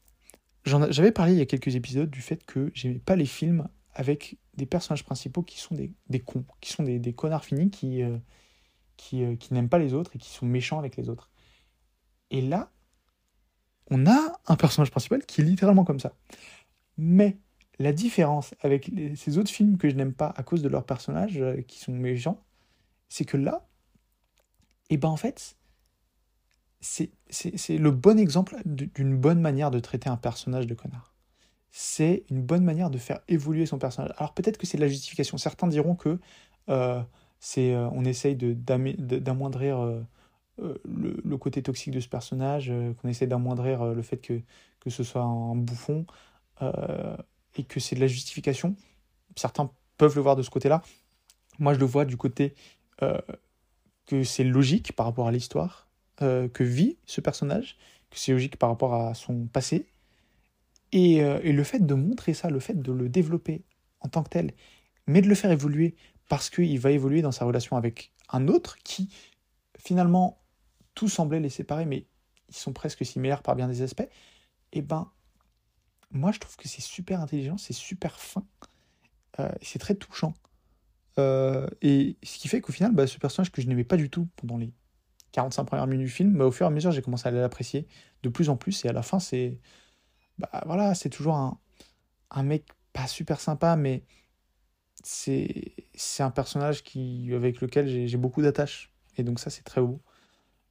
j'avais parlé il y a quelques épisodes du fait que j'aimais pas les films avec des personnages principaux qui sont des, cons, qui sont des, connards finis qui, qui n'aiment pas les autres et qui sont méchants avec les autres. Et là, on a un personnage principal qui est littéralement comme ça. Mais la différence avec ces autres films que je n'aime pas à cause de leurs personnages euh, qui sont méchants, c'est que là, et eh ben en fait, c'est le bon exemple d'une bonne manière de traiter un personnage de connard. C'est une bonne manière de faire évoluer son personnage. Alors peut-être que c'est de la justification. Certains diront que euh, euh, on essaye d'amoindrir le, côté toxique de ce personnage, qu'on essaie d'amoindrir le fait que ce soit un bouffon et que c'est de la justification. Certains peuvent le voir de ce côté-là. Moi, je le vois du côté euh, que c'est logique par rapport à l'histoire euh, que vit ce personnage, que c'est logique par rapport à son passé. Et, euh, et, le fait de montrer ça, le fait de le développer en tant que tel, mais de le faire évoluer parce qu'il va évoluer dans sa relation avec un autre qui, finalement, tout semblait les séparer, mais ils sont presque similaires par bien des aspects, et eh ben moi je trouve que c'est super intelligent, c'est super fin, euh, c'est très touchant. Euh, et ce qui fait qu'au final, bah, ce personnage que je n'aimais pas du tout pendant les 45 premières minutes du film, bah, au fur et à mesure j'ai commencé à l'apprécier de plus en plus, et à la fin c'est... Bah, voilà, c'est toujours un, mec pas super sympa, mais c'est un personnage avec lequel j'ai beaucoup d'attaches. Et donc ça, c'est très beau.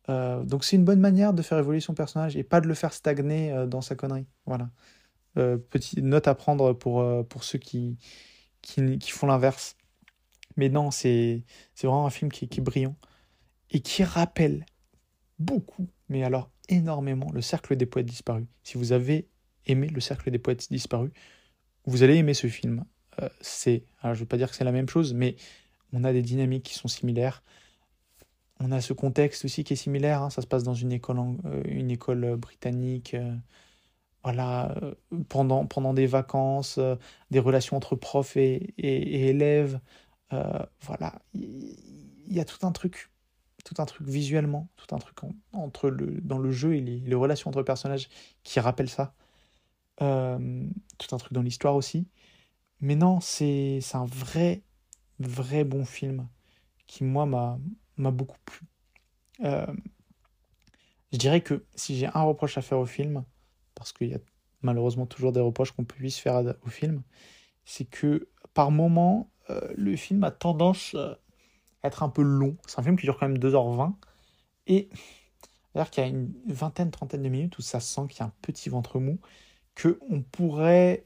Euh, donc c'est une bonne manière de faire évoluer son personnage et pas de le faire stagner dans sa connerie. Voilà. Euh, petite note à prendre pour, euh, pour ceux qui, qui, qui font l'inverse. Mais non, c'est vraiment un film qui, qui, est brillant et qui rappelle beaucoup, mais alors énormément, le Cercle des Poètes Disparus. Si vous avez aimé le Cercle des Poètes Disparus, vous allez aimer ce film. Euh, je ne vais pas dire que c'est la même chose, mais on a des dynamiques qui sont similaires. On a ce contexte aussi qui est similaire. Hein. Ça se passe dans une école, une école britannique voilà, euh, pendant, pendant des vacances, euh, des relations entre profs et, et, élèves. Euh, voilà, il y, a tout un truc, tout un truc visuellement, tout un truc entre le, dans le jeu et les, relations entre personnages qui rappellent ça. tout un truc dans l'histoire aussi. Mais non, c'est un vrai, vrai bon film qui, moi, m'a beaucoup plu. je dirais que si j'ai un reproche à faire au film, parce qu'il y a malheureusement toujours des reproches qu'on puisse faire au film, c'est que par moment, euh, le film a tendance euh, à être un peu long. C'est un film qui dure quand même 2h20. Et c'est-à-dire qu'il y a une vingtaine, trentaine de minutes où ça sent qu'il y a un petit ventre mou, qu'on pourrait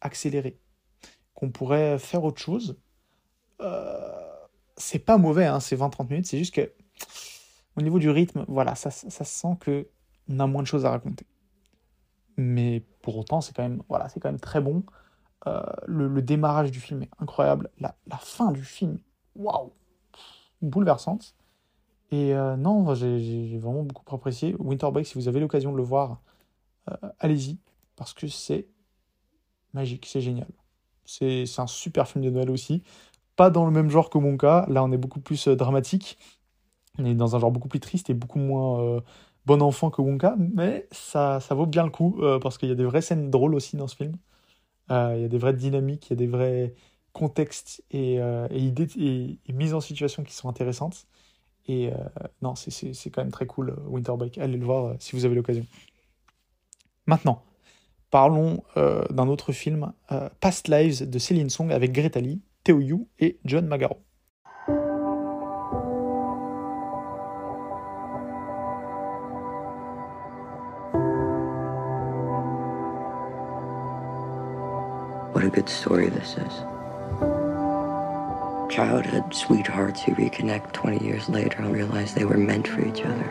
accélérer, qu'on pourrait faire autre chose. Euh, c'est pas mauvais, hein, ces 20-30 minutes, c'est juste que au niveau du rythme, voilà, ça, ça sent qu'on a moins de choses à raconter mais pour autant, c'est quand même, voilà, c'est quand même très bon. Euh, le, démarrage du film est incroyable. La, fin du film, waouh, bouleversante. Et euh, non, j'ai vraiment beaucoup apprécié. Winter Break, si vous avez l'occasion de le voir, euh, allez-y, parce que c'est magique, c'est génial. C'est un super film de Noël aussi. Pas dans le même genre que mon cas. Là, on est beaucoup plus dramatique. On est dans un genre beaucoup plus triste et beaucoup moins bon enfant que Wonka, mais ça, ça vaut bien le coup euh, parce qu'il y a des vraies scènes drôles aussi dans ce film. Euh, il y a des vraies dynamiques, il y a des vrais contextes et, euh, idées et, mises en situation qui sont intéressantes. Et non, c'est quand même très cool, Winter Break. Allez le voir si vous avez l'occasion. Maintenant, parlons d'un autre film, Past Lives de Céline Song avec Greta Lee, Theo Yu et John Magaro. Good story this is. Childhood sweethearts who reconnect 20 years later and realize they were meant for each other.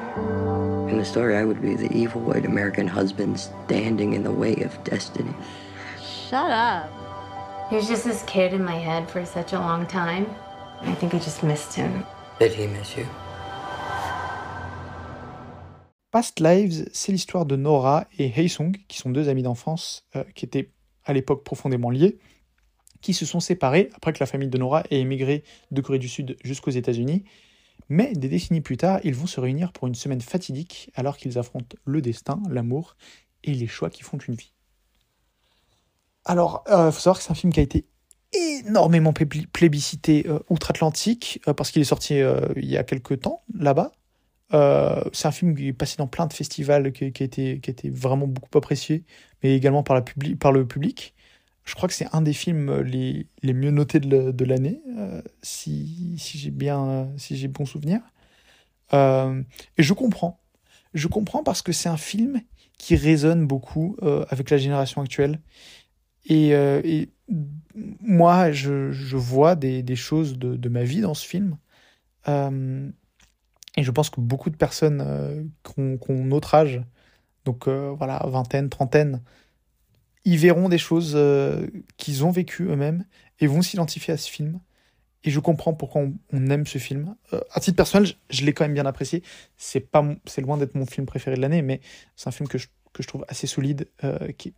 In the story, I would be the evil white American husband standing in the way of destiny. Shut up. He was just this kid in my head for such a long time. I think I just missed him. Did he miss you? Past Lives, c'est l'histoire de Nora et Haesung, qui sont deux amis d'enfance euh, qui étaient à l'époque profondément liés, qui se sont séparés après que la famille de Nora ait émigré de Corée du Sud jusqu'aux États-Unis. Mais des décennies plus tard, ils vont se réunir pour une semaine fatidique alors qu'ils affrontent le destin, l'amour et les choix qui font une vie. Alors, il euh, faut savoir que c'est un film qui a été énormément plébiscité euh, outre-Atlantique euh, parce qu'il est sorti il y a quelques temps là-bas. C'est un film qui est passé dans plein de festivals, qui, qui, a, été, vraiment beaucoup apprécié, mais également par, le public. Je crois que c'est un des films les, les mieux notés de l'année, si, si j'ai bien, si j'ai bon souvenir. et je comprends. Je comprends parce que c'est un film qui résonne beaucoup avec la génération actuelle. Et, euh, moi, je, vois des, choses de, ma vie dans ce film. Euh, et je pense que beaucoup de personnes euh, qui, ont, qui, ont, notre âge, donc euh, voilà, vingtaine, trentaine, ils verront des choses euh, qu'ils ont vécues eux-mêmes et vont s'identifier à ce film. Et je comprends pourquoi on, aime ce film. à titre personnel, je, l'ai quand même bien apprécié. C'est pas, c'est loin d'être mon film préféré de l'année, mais c'est un film que je, que je trouve assez solide, qui,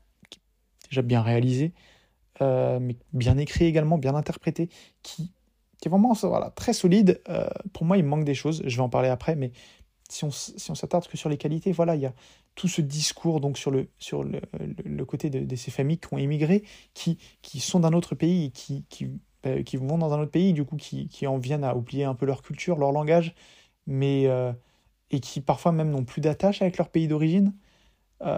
déjà bien réalisé, mais bien écrit également, bien interprété, qui, qui est vraiment voilà, très solide. Euh, pour moi, il manque des choses, je vais en parler après, mais si on si on s'attarde que sur les qualités, voilà, il y a tout ce discours donc sur le, sur le, le, côté de, ces familles qui ont émigré, qui, qui sont d'un autre pays, qui, qui, euh, qui vont dans un autre pays, du coup, qui, qui en viennent à oublier un peu leur culture, leur langage, mais, euh, et qui parfois même n'ont plus d'attache avec leur pays d'origine. Euh,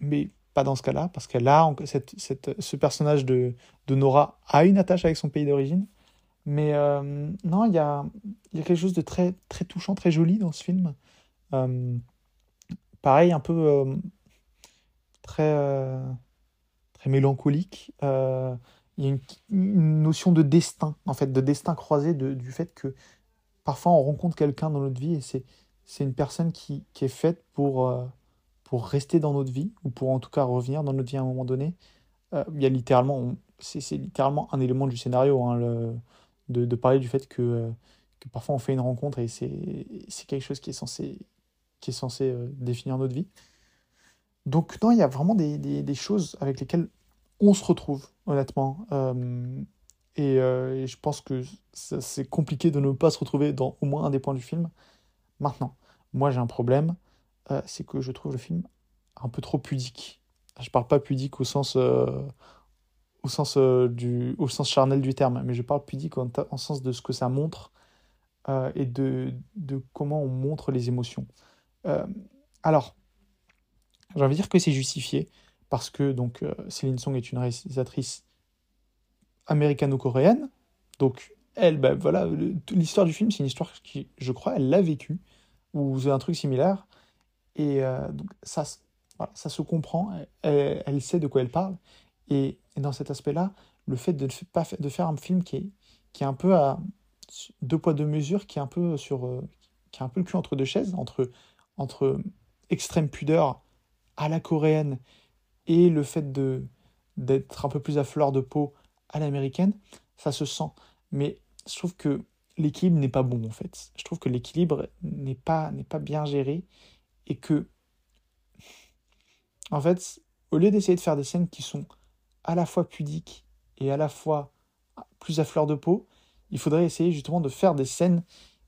mais pas dans ce cas-là, parce que là, cette, cette, ce personnage de, de, Nora a une attache avec son pays d'origine. Mais euh, non, il y a, y a, quelque chose de très, très touchant, très joli dans ce film. Euh, pareil, un peu euh, très, très mélancolique. Il y a une, notion de destin, en fait, de destin croisé, de, du fait que parfois on rencontre quelqu'un dans notre vie et c'est une personne qui, qui est faite pour pour rester dans notre vie, ou pour en tout cas revenir dans notre vie à un moment donné. Il y a littéralement, c'est littéralement un élément du scénario, hein, de, parler du fait que, euh, que, parfois on fait une rencontre et c'est quelque chose qui est censé, qui est censé euh, définir notre vie. Donc non, il y a vraiment des, des, choses avec lesquelles on se retrouve, honnêtement. Euh, et, je pense que c'est compliqué de ne pas se retrouver dans au moins un des points du film. Maintenant, moi j'ai un problème, c'est que je trouve le film un peu trop pudique. Je parle pas pudique au sens, au sens, euh, du, au sens charnel du terme, mais je parle pudique en, en sens de ce que ça montre euh, et de, de, comment on montre les émotions. Euh, alors, j'ai envie de dire que c'est justifié parce que donc Céline Song est une réalisatrice américano-coréenne, donc elle, ben voilà, l'histoire du film, c'est une histoire qui, je crois, elle l'a vécue ou un truc similaire. Et donc, ça, ça se comprend, elle, elle, sait de quoi elle parle. Et, et dans cet aspect-là, le fait de, pas, de faire un film qui est, qui est un peu à deux poids, deux mesures, qui est un peu, sur, euh, qui a un peu le cul entre deux chaises, entre, entre extrême pudeur à la coréenne et le fait d'être un peu plus à fleur de peau à l'américaine, ça se sent. Mais je trouve que l'équilibre n'est pas bon en fait. Je trouve que l'équilibre n'est pas, n'est pas bien géré et que, en fait, au lieu d'essayer de faire des scènes qui sont à la fois pudiques et à la fois plus à fleur de peau, il faudrait essayer justement de faire des scènes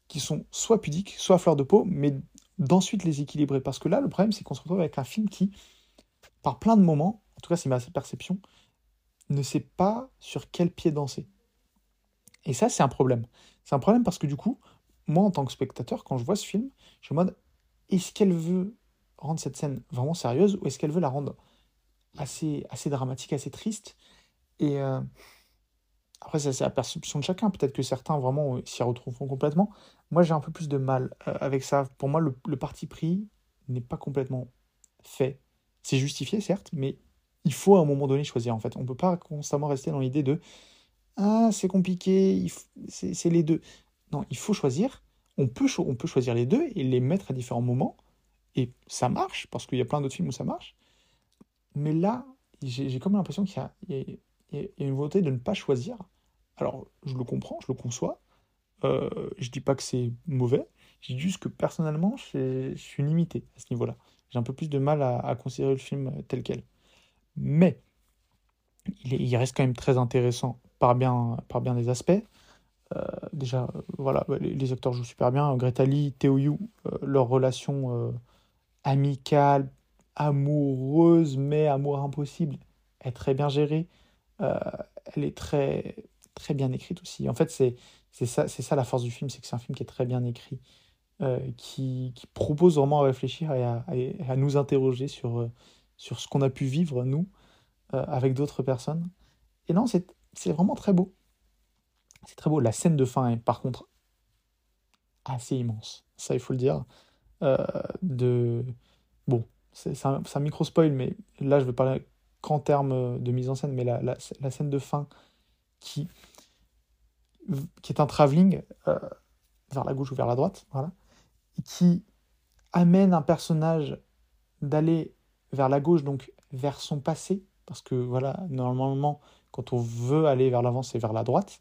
qui sont soit pudiques, soit à fleur de peau, mais d'ensuite les équilibrer. Parce que là, le problème, c'est qu'on se retrouve avec un film qui, par plein de moments, en tout cas c'est ma perception, ne sait pas sur quel pied danser. Et ça, c'est un problème. C'est un problème parce que du coup, moi, en tant que spectateur, quand je vois ce film, je en mode, est-ce qu'elle veut rendre cette scène vraiment sérieuse ou est-ce qu'elle veut la rendre assez, assez dramatique, assez triste Et euh, après, c'est la perception de chacun. Peut-être que certains vraiment s'y retrouveront complètement. Moi, j'ai un peu plus de mal euh, avec ça. Pour moi, le, le parti pris n'est pas complètement fait. C'est justifié, certes, mais il faut à un moment donné choisir. En fait, on ne peut pas constamment rester dans l'idée de ah, c'est compliqué, c'est les deux. Non, il faut choisir on peut, on peut choisir les deux et les mettre à différents moments. Et ça marche, parce qu'il y a plein d'autres films où ça marche. Mais là, j'ai comme l'impression qu'il y, a une volonté de ne pas choisir. Alors, je le comprends, je le conçois. Euh, je dis pas que c'est mauvais. Je dis juste que personnellement, je suis limité à ce niveau-là. J'ai un peu plus de mal à, considérer le film tel quel. Mais, il, reste quand même très intéressant par bien, par bien des aspects. Euh, déjà, euh, voilà, bah, les, acteurs jouent super bien. Greta Lee, Teo Yu, leur relation amicale, amoureuse, mais amour impossible, est très bien gérée. elle est très, très bien écrite aussi. En fait, c'est ça, ça la force du film, c'est que c'est un film qui est très bien écrit, qui, qui, propose vraiment à réfléchir et à, à nous interroger sur, sur ce qu'on a pu vivre, nous, euh, avec d'autres personnes. Et non, c'est vraiment très beau. C'est très beau. La scène de fin est par contre assez immense. Ça, il faut le dire. Euh, de... Bon, c'est un, micro-spoil, mais là, je vais parler qu'en termes de mise en scène, mais la, la, scène de fin qui, qui est un travelling euh, vers la gauche ou vers la droite, voilà, qui amène un personnage d'aller vers la gauche, donc vers son passé, parce que voilà, normalement, quand on veut aller vers l'avant, c'est vers la droite,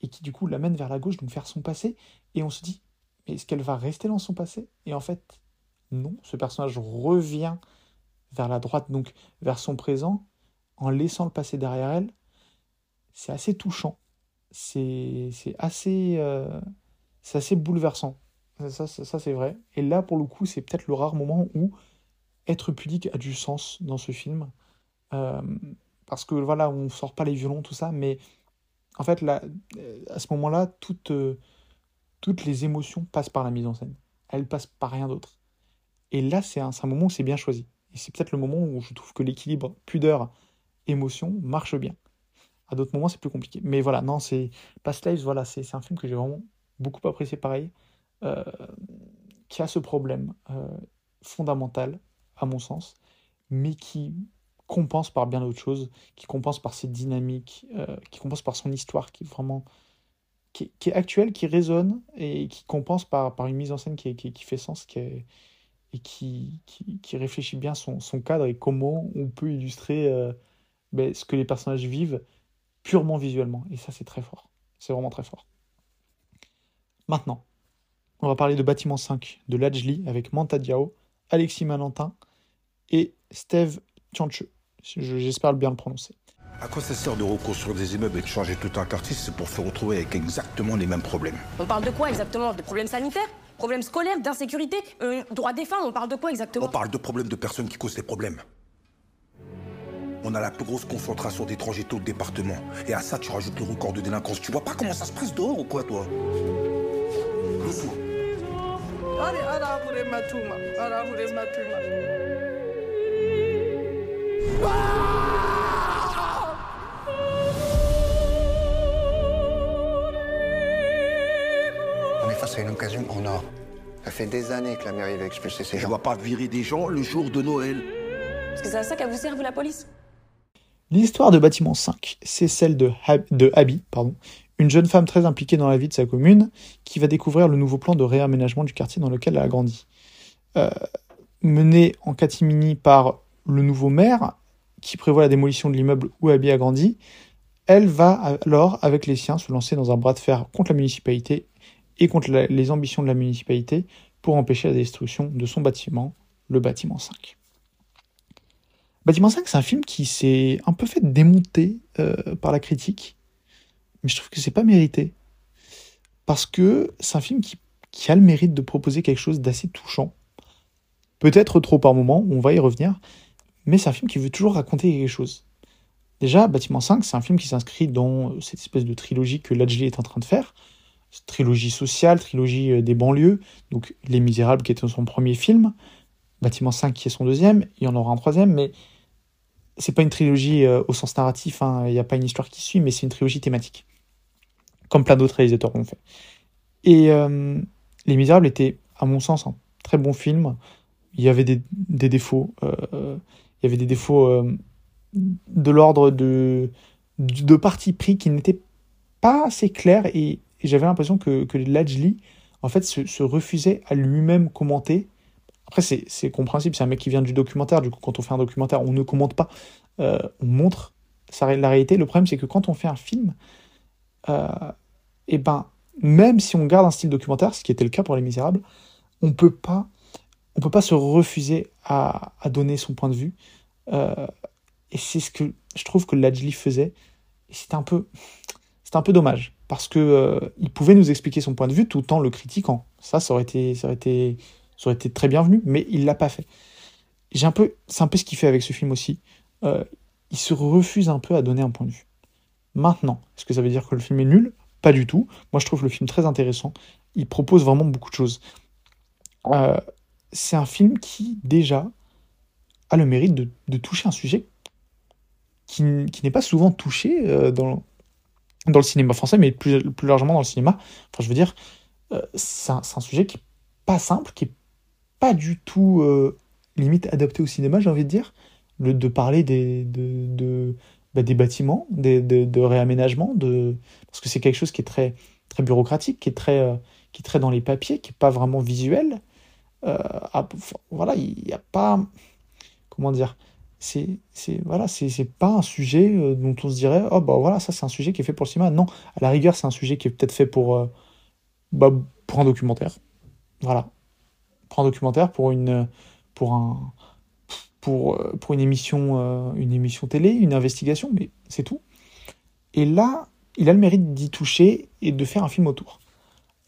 et qui du coup l'amène vers la gauche, donc vers son passé, et on se dit, mais est-ce qu'elle va rester dans son passé? Et en fait, non, ce personnage revient vers la droite, donc vers son présent, en laissant le passé derrière elle. C'est assez touchant, c'est assez, euh, assez bouleversant, ça, c'est vrai. Et là, pour le coup, c'est peut-être le rare moment où être pudique a du sens dans ce film. Euh, parce que voilà, on sort pas les violons, tout ça, mais en fait, là, à ce moment-là, toutes, euh, toutes les émotions passent par la mise en scène. Elles passent par rien d'autre. Et là, c'est un, moment où c'est bien choisi. Et c'est peut-être le moment où je trouve que l'équilibre pudeur-émotion marche bien. À d'autres moments, c'est plus compliqué. Mais voilà, non, c'est Past Lives, voilà, c'est un film que j'ai vraiment beaucoup apprécié pareil, euh, qui a ce problème fondamental à mon sens, mais qui compense par bien d'autres choses, qui compense par ses dynamiques, euh, qui compense par son histoire qui est vraiment qui est, actuelle, qui résonne et qui compense par, par une mise en scène qui, qui, fait sens qui est, et qui, qui, réfléchit bien son, son, cadre et comment on peut illustrer euh, ben, ce que les personnages vivent purement visuellement. Et ça, c'est très fort. C'est vraiment très fort. Maintenant, on va parler de Bâtiment 5 de Lajli avec Manta Diao, Alexis Malentin et Steve Tianche. J'espère bien le prononcer. À quoi ça sert de reconstruire des immeubles et de changer tout un quartier c'est pour se retrouver avec exactement les mêmes problèmes On parle de quoi exactement? Des problèmes sanitaires? Problèmes scolaires D'insécurité euh, Droits des femmes On parle de quoi exactement? On parle de problèmes de personnes qui causent des problèmes. On a la plus grosse concentration d'étrangers tout le département. Et à ça, tu rajoutes le record de délinquance. Tu vois pas comment ça se passe dehors ou quoi, toi? Face à une occasion en or. Ça fait des années que la mairie veut expulser ces gens. Je vois pas virer des gens le jour de Noël. Est-ce que c'est à ça qu'elle vous sert, la police L'histoire de Bâtiment 5, c'est celle de, de Abby, pardon, une jeune femme très impliquée dans la vie de sa commune, qui va découvrir le nouveau plan de réaménagement du quartier dans lequel elle a grandi. Euh, menée en catimini par le nouveau maire, qui prévoit la démolition de l'immeuble où Abby a grandi, elle va alors, avec les siens, se lancer dans un bras de fer contre la municipalité contre les ambitions de la municipalité pour empêcher la destruction de son bâtiment, le bâtiment 5. Bâtiment 5, c'est un film qui s'est un peu fait démonter euh, par la critique, mais je trouve que c'est pas mérité. Parce que c'est un film qui, qui, a le mérite de proposer quelque chose d'assez touchant. Peut-être trop par moment, on va y revenir, mais c'est un film qui veut toujours raconter quelque chose. Déjà, Bâtiment 5, c'est un film qui s'inscrit dans cette espèce de trilogie que Ladjli est en train de faire. Trilogie sociale, trilogie euh, des banlieues, donc Les Misérables qui était son premier film, Bâtiment 5 qui est son deuxième, il y en aura un troisième, mais c'est pas une trilogie euh, au sens narratif, hein. il n'y a pas une histoire qui suit, mais c'est une trilogie thématique, comme plein d'autres réalisateurs l'ont fait. Et euh, Les Misérables était, à mon sens, un très bon film. Il y avait des, défauts il y avait des défauts de l'ordre de, de parti pris qui n'étaient pas assez clairs et, j'avais l'impression que, que Lajli en fait se, refusait à lui-même commenter. Après c'est compréhensible, c'est un mec qui vient du documentaire, du coup quand on fait un documentaire on ne commente pas, euh, on montre la réalité. Le problème c'est que quand on fait un film, et euh, eh ben même si on garde un style documentaire, ce qui était le cas pour Les Misérables, on peut pas on peut pas se refuser à, donner son point de vue. Euh, Et c'est ce que je trouve que Lajli faisait. Et c'était un c'était un peu dommage parce que euh, il pouvait nous expliquer son point de vue tout en le critiquant. Ça, ça aurait été, ça aurait été, ça aurait été très bienvenu, mais il l'a pas fait. J'ai un peu, c'est un peu ce qu'il fait avec ce film aussi. Euh, il se refuse un peu à donner un point de vue. Maintenant, est-ce que ça veut dire que le film est nul? Pas du tout. Moi, je trouve le film très intéressant. Il propose vraiment beaucoup de choses. Euh, c'est un film qui, déjà, a le mérite de, toucher un sujet qui, n'est pas souvent touché dans, dans le cinéma français, mais plus, plus largement dans le cinéma. Enfin, je veux dire, euh, c'est un, sujet qui est pas simple, qui est pas du tout limite adapté au cinéma, j'ai envie de dire. Le, de parler des, de bah, des bâtiments, des, de, réaménagement, de... parce que c'est quelque chose qui est très, très bureaucratique, qui est très, euh, qui est dans les papiers, qui n'est pas vraiment visuel. Euh, voilà, il n'y a pas. Comment dire c'est voilà c'est pas un sujet euh, dont on se dirait oh bah voilà ça c'est un sujet qui est fait pour le cinéma non à la rigueur c'est un sujet qui est peut-être fait pour bah, pour un documentaire voilà pour un documentaire pour une pour un pour, euh, pour une, émission, euh, une émission télé, une investigation, mais c'est tout. Et là, il a le mérite d'y toucher et de faire un film autour.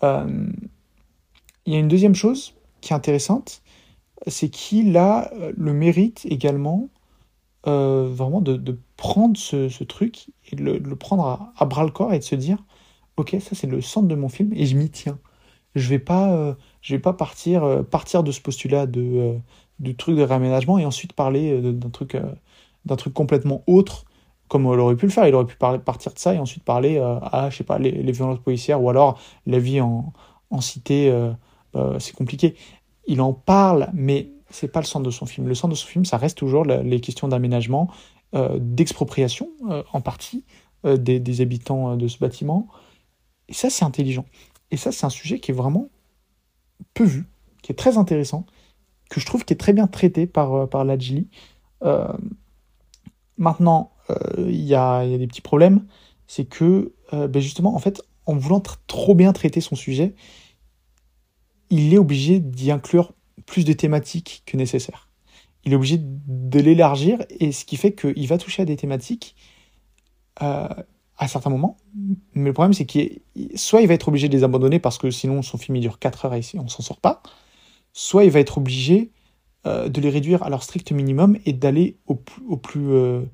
Euh, il y a une deuxième chose qui est intéressante, c'est qu'il a le mérite également vraiment de, prendre ce, truc et de le, prendre à, bras le corps et de se dire ok ça c'est le centre de mon film et je m'y tiens je vais pas je vais pas partir partir de ce postulat de du truc de réaménagement et ensuite parler euh, d'un truc, euh, d'un truc complètement autre, comme il aurait pu le faire. Il aurait pu partir de ça et ensuite parler euh, à, je sais pas, les, violences policières ou alors la vie en, en cité. C'est compliqué. Il en parle, mais c'est pas le centre de son film. Le centre de son film, ça reste toujours les questions d'aménagement, d'expropriation en partie des, des, habitants de ce bâtiment. Et ça, c'est intelligent. Et ça, c'est un sujet qui est vraiment peu vu, qui est très intéressant que je trouve qui est très bien traité par, euh, par. Euh, maintenant, euh, il y, a, des petits problèmes. C'est que, ben justement, en fait, en voulant trop bien traiter son sujet, il est obligé d'y inclure plus de thématiques que nécessaire. Il est obligé de l'élargir, et ce qui fait qu'il va toucher à des thématiques à certains moments. Mais le problème, c'est qu'il soit il va être obligé de les abandonner parce que sinon son film il dure 4 heures et on s'en sort pas soit il va être obligé euh, de les réduire à leur strict minimum et d'aller euh,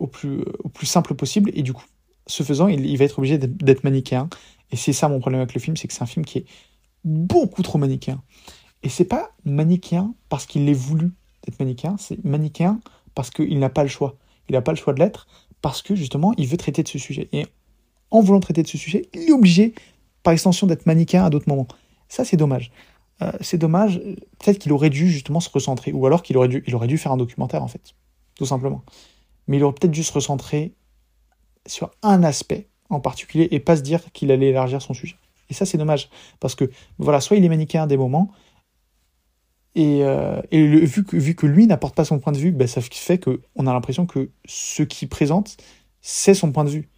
au plus simple possible. Et du coup, ce faisant, il, va être obligé d'être manichéen. Et c'est ça mon problème avec le film, c'est que c'est un film qui est beaucoup trop manichéen. Et c'est pas manichéen parce qu'il est voulu d'être manichéen, c'est manichéen parce qu'il n'a pas le choix. Il n'a pas le choix de l'être parce que justement, il veut traiter de ce sujet. Et en voulant traiter de ce sujet, il est obligé, par extension, d'être manichéen à d'autres moments. Ça, c'est dommage. Euh, c'est dommage. Peut-être qu'il aurait dû justement se recentrer, ou alors qu'il aurait dû, il aurait dû faire un documentaire en fait, tout simplement. Mais il aurait peut-être dû se recentrer sur un aspect en particulier et pas se dire qu'il allait élargir son sujet. Et ça, c'est dommage parce que voilà, soit il est manichéen à des moments, et, euh, vu, que, lui n'apporte pas son point de vue, ben, ça fait qu'on a l'impression que ce qu'il présente, c'est son point de vue.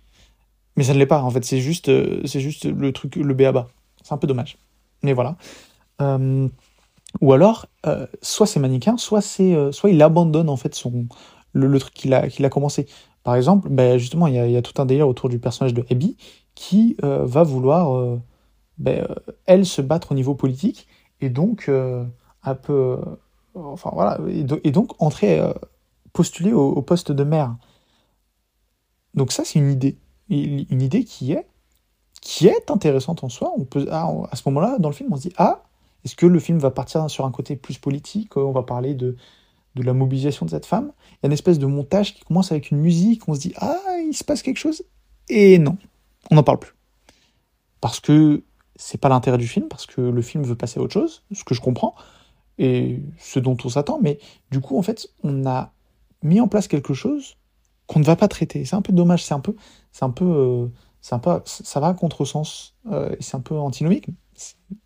Mais ça ne l'est pas, en fait, c'est juste, euh, c'est juste le truc, le béaba. C'est un peu dommage. Mais voilà. Euh, ou alors, soit c'est mannequin, soit, c'est, soit il abandonne en fait son, le, truc qu'il a, qu'il a commencé. Par exemple, ben justement, il y, a, tout un délire autour du personnage de Abby qui va vouloir, ben, elle, se battre au niveau politique et donc un peu. enfin voilà, et, donc entrer, postuler au, poste de maire. Donc ça, c'est une idée. Une idée qui est, qui est intéressante en soi. On ah, à ce moment-là, dans le film, on se dit Ah, est-ce que le film va partir sur un côté plus politique On va parler de, de la mobilisation de cette femme? Il y a une espèce de montage qui commence avec une musique, on se dit Ah, il se passe quelque chose? Et non, on n'en parle plus. Parce que c'est pas l'intérêt du film, parce que le film veut passer à autre chose, ce que je comprends, et ce dont on s'attend, mais du coup, en fait, on a mis en place quelque chose qu'on ne va pas traiter. C'est un peu dommage, c'est un peu, c'est un peu, euh, c'est un ça va à contresens, euh, c'est un peu antinomique,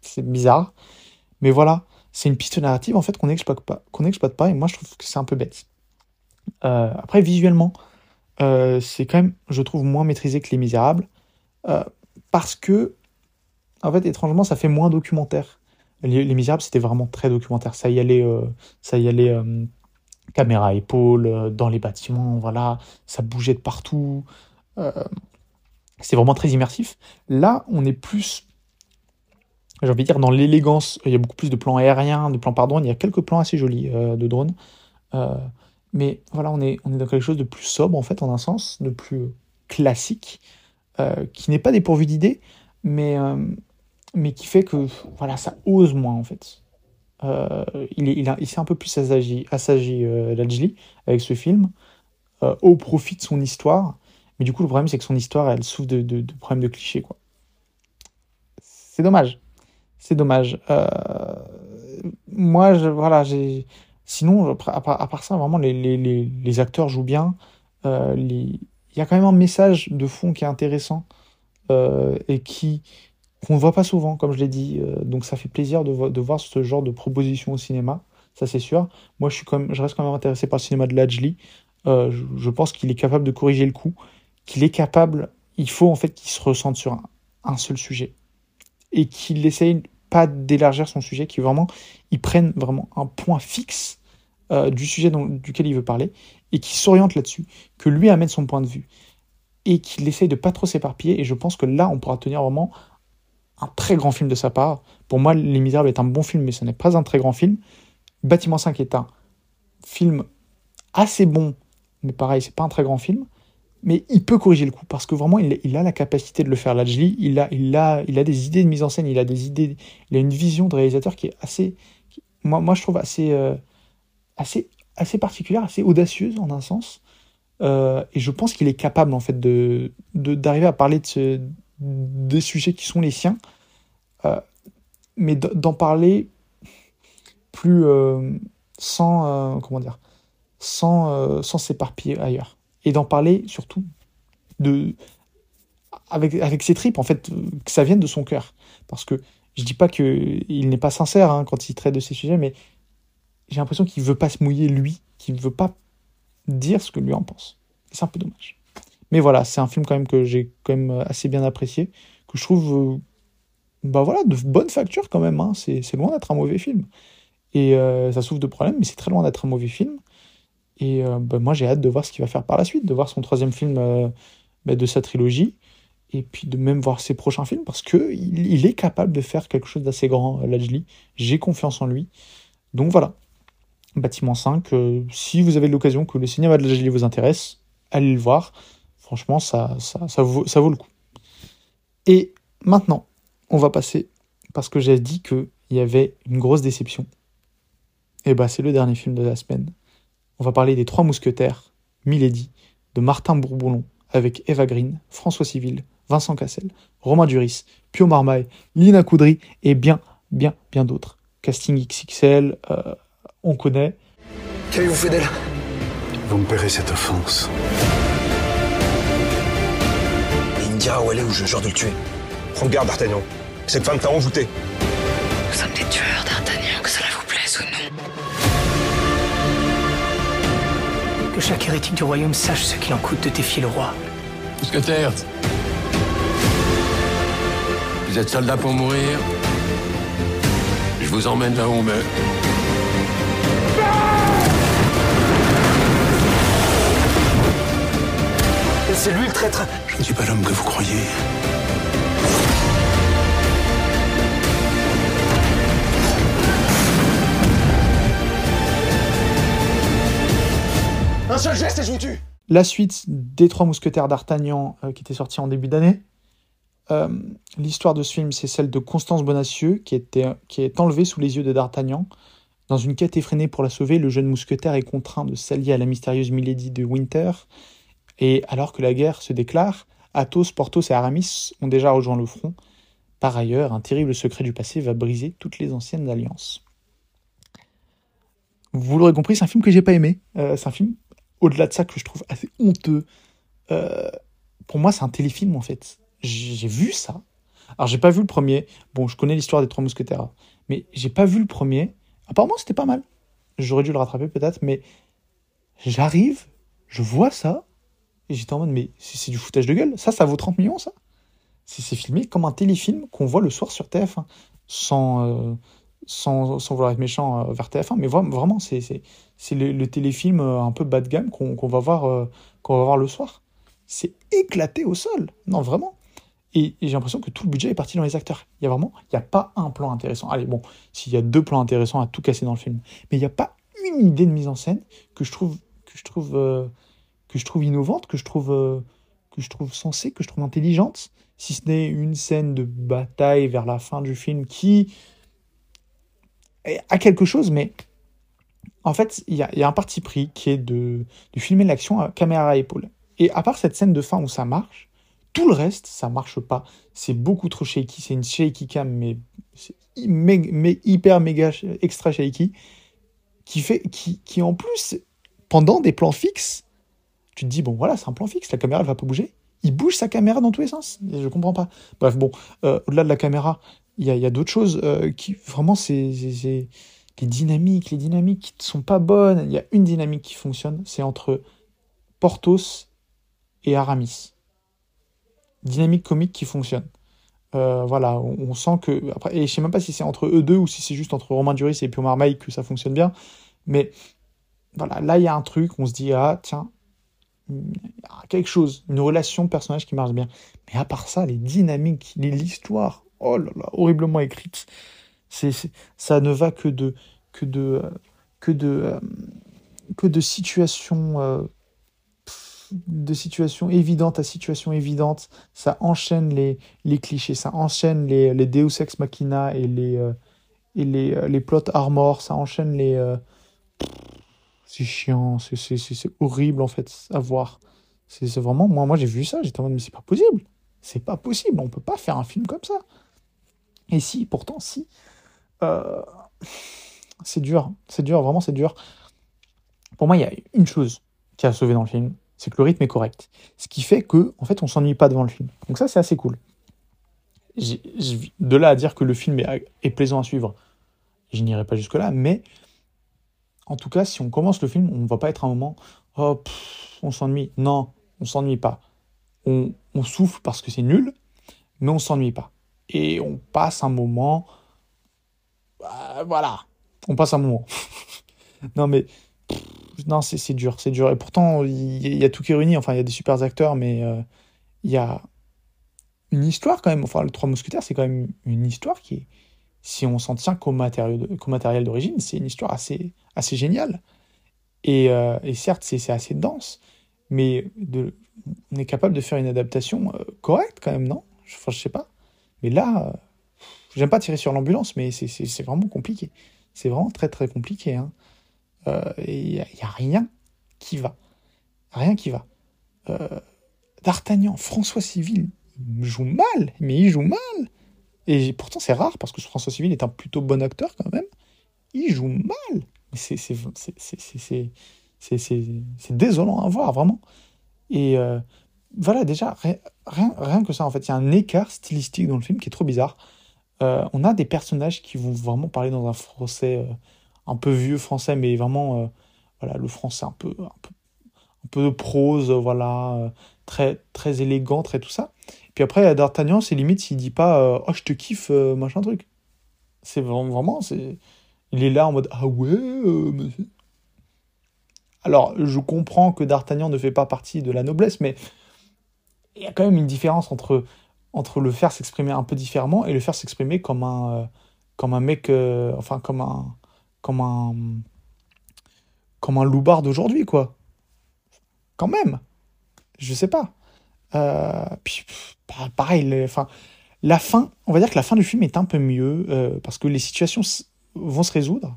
c'est bizarre. Mais voilà, c'est une piste narrative en fait qu'on n'exploite pas, qu'on n'exploite pas, et moi je trouve que c'est un peu bête. Euh, après, visuellement, euh, c'est quand même, je trouve, moins maîtrisé que Les Misérables, euh, parce que, en fait, étrangement, ça fait moins documentaire. Les, Misérables, c'était vraiment très documentaire. Ça y allait, ça y allait caméra à épaule, dans les bâtiments, voilà, ça bougeait de partout. c'est vraiment très immersif. Là, on est plus j'ai envie de dire, dans l'élégance, il y a beaucoup plus de plans aériens, de plans par drone. Il y a quelques plans assez jolis euh, de drone. Euh, mais voilà, on est, on est dans quelque chose de plus sobre, en fait, en un sens, de plus classique, euh, qui n'est pas dépourvu d'idées, mais, mais qui fait que voilà, ça ose moins, en fait. il, est, il, s'est un peu plus assagi, assagi Lajli avec ce film, au profit de son histoire. Mais du coup, le problème, c'est que son histoire, elle souffre de, problèmes de clichés, quoi. C'est dommage. C'est dommage. Euh, moi, je, voilà, j'ai. Sinon, à part, ça, vraiment, les, les, les, acteurs jouent bien. Euh, il y a quand même un message de fond qui est intéressant euh, et qui qu'on ne voit pas souvent, comme je l'ai dit. donc, ça fait plaisir de, voir ce genre de proposition au cinéma. Ça, c'est sûr. Moi, je, suis je reste quand même intéressé par le cinéma de Lajli. Je, je, pense qu'il est capable de corriger le coup, qu'il est capable. Il faut en fait qu'il se ressente sur un, seul sujet et qu'il essaye pas d'élargir son sujet, qui vraiment, prenne vraiment un point fixe euh, du sujet duquel il veut parler et qui s'oriente là-dessus, que lui amène son point de vue et qu'il essaye de pas trop s'éparpiller. Et je pense que là, on pourra tenir vraiment un très grand film de sa part. Pour moi, Les Misérables est un bon film, mais ce n'est pas un très grand film. Bâtiment 5 est un film assez bon, mais pareil, c'est pas un très grand film mais il peut corriger le coup parce que vraiment il, a la capacité de le faire. Lajli, il a, il a, il a des idées de mise en scène, il a des idées, il a une vision de réalisateur qui est assez, moi, moi je trouve assez, euh, assez, assez particulière, assez audacieuse en un sens. Euh, et je pense qu'il est capable en fait de d'arriver à parler de ce, des sujets qui sont les siens, euh, mais d'en parler plus sans comment dire, sans s'éparpiller ailleurs et d'en parler surtout de, avec, avec ses tripes, en fait, que ça vienne de son cœur. Parce que je dis pas qu'il n'est pas sincère hein, quand il traite de ces sujets, mais j'ai l'impression qu'il veut pas se mouiller lui, qu'il ne veut pas dire ce que lui en pense. C'est un peu dommage. Mais voilà, c'est un film quand même que j'ai quand même assez bien apprécié, que je trouve, bah voilà, de bonne facture quand même. Hein. C'est loin d'être un mauvais film. Et euh, ça souffre de problèmes, mais c'est très loin d'être un mauvais film. Et euh, bah, moi, j'ai hâte de voir ce qu'il va faire par la suite, de voir son troisième film euh, bah, de sa trilogie, et puis de même voir ses prochains films, parce qu'il il est capable de faire quelque chose d'assez grand, euh, Lajli. J'ai confiance en lui. Donc voilà. Bâtiment 5, si vous avez l'occasion que le cinéma de Lajli vous intéresse, allez le voir. Franchement, ça, ça, ça, vaut, ça vaut le coup. Et maintenant, on va passer, parce que j'ai dit qu'il y avait une grosse déception. Et bah, c'est le dernier film de la semaine on va parler des Trois Mousquetaires, Milady, de Martin Bourboulon, avec Eva Green, François Civil, Vincent Cassel, Romain Duris, Pio Marmaille, Lina Coudry et bien, bien, bien d'autres. Casting XXL, euh, on connaît. Qu'avez-vous fait d'elle? Vous me paierez cette offense. Dira où elle est ou je jure de le tuer. Prends garde, D'Artagnan. Cette femme t'a envoûté. Nous sommes des tueurs, D'Artagnan, que cela vous plaise ou non. Que chaque hérétique du royaume sache ce qu'il en coûte de défier le roi. Mousquetaire, vous êtes soldat pour mourir Je vous emmène là où on meurt. C'est lui le traître Je ne suis pas l'homme que vous croyez. Un seul geste et je vous tue La suite des Trois Mousquetaires d'Artagnan, euh, qui était sortie en début d'année. Euh, l'histoire de ce film, c'est celle de Constance Bonacieux, qui, était, qui est enlevée sous les yeux de D'Artagnan. Dans une quête effrénée pour la sauver, le jeune mousquetaire est contraint de s'allier à la mystérieuse Milady de Winter. Et alors que la guerre se déclare, Athos, Porthos et Aramis ont déjà rejoint le front. Par ailleurs, un terrible secret du passé va briser toutes les anciennes alliances. Vous l'aurez compris, c'est un film que j'ai pas aimé. Euh, c'est un film au-delà de ça que je trouve assez honteux. Euh, pour moi, c'est un téléfilm en fait. J'ai vu ça. Alors, j'ai pas vu le premier. Bon, je connais l'histoire des Trois Mousquetaires, mais j'ai pas vu le premier. Apparemment, c'était pas mal. J'aurais dû le rattraper peut-être, mais j'arrive, je vois ça, et j'étais en mode, mais c'est du foutage de gueule. Ça, ça vaut 30 millions, ça C'est filmé comme un téléfilm qu'on voit le soir sur TF1, sans, euh, sans, sans, vouloir être méchant euh, vers TF1, mais vraiment, c'est c'est le, téléfilm un peu bas de gamme qu'on va, voir, qu'on va voir le soir. C'est éclaté au sol. Non, vraiment. Et, j'ai l'impression que tout le budget est parti dans les acteurs. Il y a vraiment, il n'y a pas un plan intéressant. Allez, bon, s'il y a deux plans intéressants à tout casser dans le film, mais il n'y a pas une idée de mise en scène que je trouve, que je trouve, euh, que je trouve innovante, que je trouve, euh, que je trouve sensée, que je trouve intelligente. Si ce n'est une scène de bataille vers la fin du film qui a quelque chose, mais en fait, il y, a, un parti pris qui est de, de filmer l'action à caméra à épaule. Et à part cette scène de fin où ça marche, tout le reste, ça marche pas. C'est beaucoup trop shaky. C'est une shaky cam, mais, mais, hyper méga extra shaky, qui fait, qui, qui en plus, pendant des plans fixes, tu te dis bon voilà, c'est un plan fixe, la caméra elle va pas bouger. Il bouge sa caméra dans tous les sens. Je comprends pas. Bref, bon, euh, au-delà de la caméra, il y a, d'autres choses euh, qui vraiment c'est les dynamiques, les dynamiques qui ne sont pas bonnes. Il y a une dynamique qui fonctionne, c'est entre Portos et Aramis dynamique comique qui fonctionne. Euh, voilà, on, sent que. Après, et je sais même pas si c'est entre eux deux ou si c'est juste entre Romain Duris et Pio Marmaille que ça fonctionne bien. Mais voilà, là, il y a un truc, on se dit, ah, tiens, quelque chose, une relation personnage qui marche bien. Mais à part ça, les dynamiques, l'histoire, oh là là, horriblement écrite, c'est, ça ne va que de. que de. que de. Euh, que de situations euh, de situation évidente à situation évidente, ça enchaîne les, les clichés, ça enchaîne les, les Deus Ex Machina et les, euh, et les, euh, les plots armor, ça enchaîne les... Euh, c'est chiant, c'est horrible en fait à voir. C'est vraiment... Moi, moi j'ai vu ça, j'étais en mode mais c'est pas possible. C'est pas possible, on peut pas faire un film comme ça. Et si, pourtant si. c'est dur, c'est dur, vraiment c'est dur. Pour moi, il y a une chose qui a sauvé dans le film, c'est que le rythme est correct. Ce qui fait que, en fait, on s'ennuie pas devant le film. Donc ça, c'est assez cool. de là à dire que le film est, plaisant à suivre, je n'irai pas jusque-là, mais en tout cas, si on commence le film, on ne va pas être un moment, oh, on s'ennuie. Non, on s'ennuie pas. On, souffle parce que c'est nul, mais on s'ennuie pas. Et on passe un moment, bah, voilà, on passe un moment. non mais non, c'est dur, c'est dur. Et pourtant, il y, a tout qui est réuni. Enfin, il y a des super acteurs, mais euh, il y a une histoire quand même. Enfin, le Trois Mousquetaires, c'est quand même une histoire qui est, si on s'en tient qu'au matériel d'origine, c'est une histoire assez, géniale. Et, euh, certes, c'est assez dense, mais on est capable de faire une adaptation euh, correcte quand même, non? Enfin, je sais pas. Mais là, j'aime pas tirer sur l'ambulance, mais c'est vraiment compliqué. C'est vraiment très très compliqué. Hein il euh, n'y a, a, rien qui va. Rien qui va. Euh, D'Artagnan, François Civil, il joue mal, mais il joue mal. Et pourtant, c'est rare parce que François Civil est un plutôt bon acteur quand même. Il joue mal. C'est désolant à voir, vraiment. Et euh, voilà, déjà, rien, rien que ça, en fait, il y a un écart stylistique dans le film qui est trop bizarre. on a des personnages qui vont vraiment parler dans un français un peu vieux français, mais vraiment, euh, voilà, le français un peu, un peu, un peu de prose, voilà, euh, très, très élégant, très tout ça. Puis après, D'Artagnan, c'est limite s'il dit pas euh, Oh, je te kiffe, machin truc. C'est vraiment, c'est. Il est là en mode Ah ouais, Alors, je comprends que D'Artagnan ne fait pas partie de la noblesse, mais il y a quand même une différence entre, entre le faire s'exprimer un peu différemment et le faire s'exprimer comme un, comme un mec, enfin, comme un, comme un comme un loupard d'aujourd'hui, quoi. Quand même. Je sais pas. Euh, puis, pareil, la fin, on va dire que la fin du film est un peu mieux, euh, parce que les situations vont se résoudre.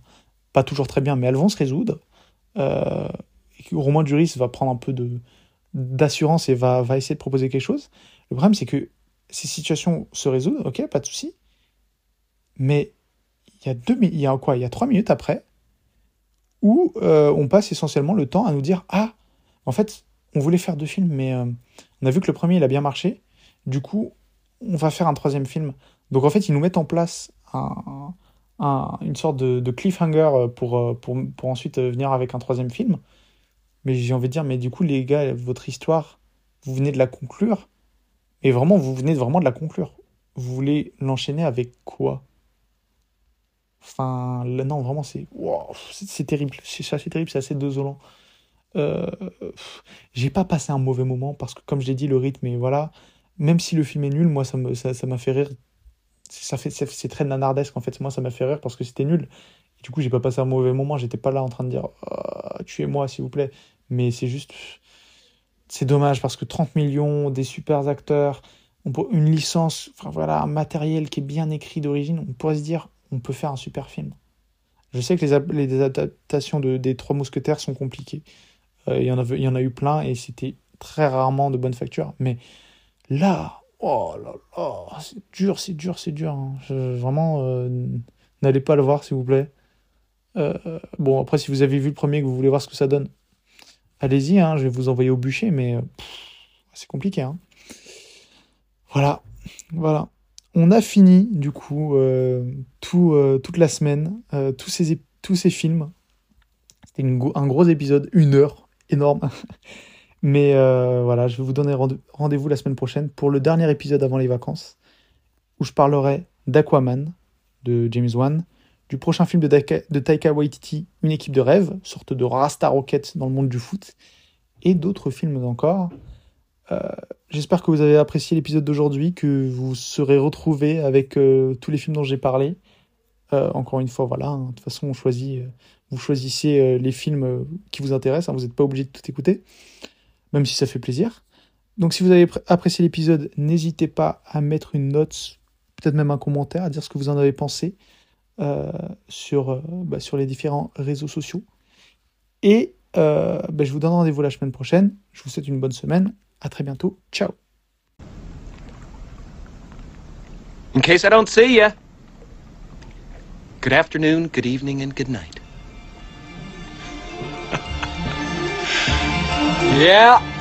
Pas toujours très bien, mais elles vont se résoudre. Euh, et Romain Duris va prendre un peu de d'assurance et va, va essayer de proposer quelque chose. Le problème, c'est que ces situations se résoudent, ok, pas de souci. Mais il y a deux, il y a quoi? Il y a trois minutes après, où on passe essentiellement le temps à nous dire ah, en fait, on voulait faire deux films, mais on a vu que le premier il a bien marché. Du coup, on va faire un troisième film. Donc en fait, ils nous mettent en place une sorte de, cliffhanger pour, pour, pour, ensuite venir avec un troisième film. Mais j'ai envie de dire, mais du coup, les gars, votre histoire, vous venez de la conclure. Et vraiment, vous venez vraiment de la conclure. Vous voulez l'enchaîner avec quoi? Enfin, non, vraiment, c'est c'est terrible. C'est assez terrible, c'est assez désolant. Euh, j'ai pas passé un mauvais moment parce que, comme je l'ai dit, le rythme, et voilà, même si le film est nul, moi, ça m'a fait rire. Ça fait, c'est très nanardesque en fait. Moi, ça m'a fait rire parce que c'était nul. Et du coup, j'ai pas passé un mauvais moment. J'étais pas là en train de dire oh, tuez-moi, s'il vous plaît. Mais c'est juste. C'est dommage parce que 30 millions, des super acteurs, une licence, enfin voilà, un matériel qui est bien écrit d'origine, on pourrait se dire on peut faire un super film. Je sais que les, les adaptations de, des Trois Mousquetaires sont compliquées. Euh, il, y en a, eu plein et c'était très rarement de bonne facture. Mais là, oh là là, c'est dur, c'est dur, c'est dur. Hein. vraiment, euh, n'allez pas le voir, s'il vous plaît. Euh, bon, après, si vous avez vu le premier et que vous voulez voir ce que ça donne, allez-y, hein, je vais vous envoyer au bûcher, mais c'est compliqué. Hein. Voilà, voilà. On a fini, du coup, tout, toute la semaine, tous, ces, tous ces films. C'était un gros épisode, une heure énorme. Mais euh, voilà, je vais vous donner rendez-vous la semaine prochaine pour le dernier épisode avant les vacances, où je parlerai d'Aquaman, de James Wan, du prochain film de, de, Taika Waititi, Une équipe de rêve, sorte de Rasta Rocket dans le monde du foot, et d'autres films encore. Euh, j'espère que vous avez apprécié l'épisode d'aujourd'hui, que vous serez retrouvés avec euh, tous les films dont j'ai parlé. encore une fois, voilà, hein, de toute façon, on choisit vous choisissez euh, les films euh, qui vous intéressent, hein, vous n'êtes pas obligé de tout écouter, même si ça fait plaisir. Donc si vous avez apprécié l'épisode, n'hésitez pas à mettre une note, peut-être même un commentaire, à dire ce que vous en avez pensé euh, sur, bah, sur les différents réseaux sociaux. Et bah, je vous donne rendez-vous la semaine prochaine. Je vous souhaite une bonne semaine. À très bientôt. Ciao. In case I don't see ya. Good afternoon, good evening, and good night. Yeah.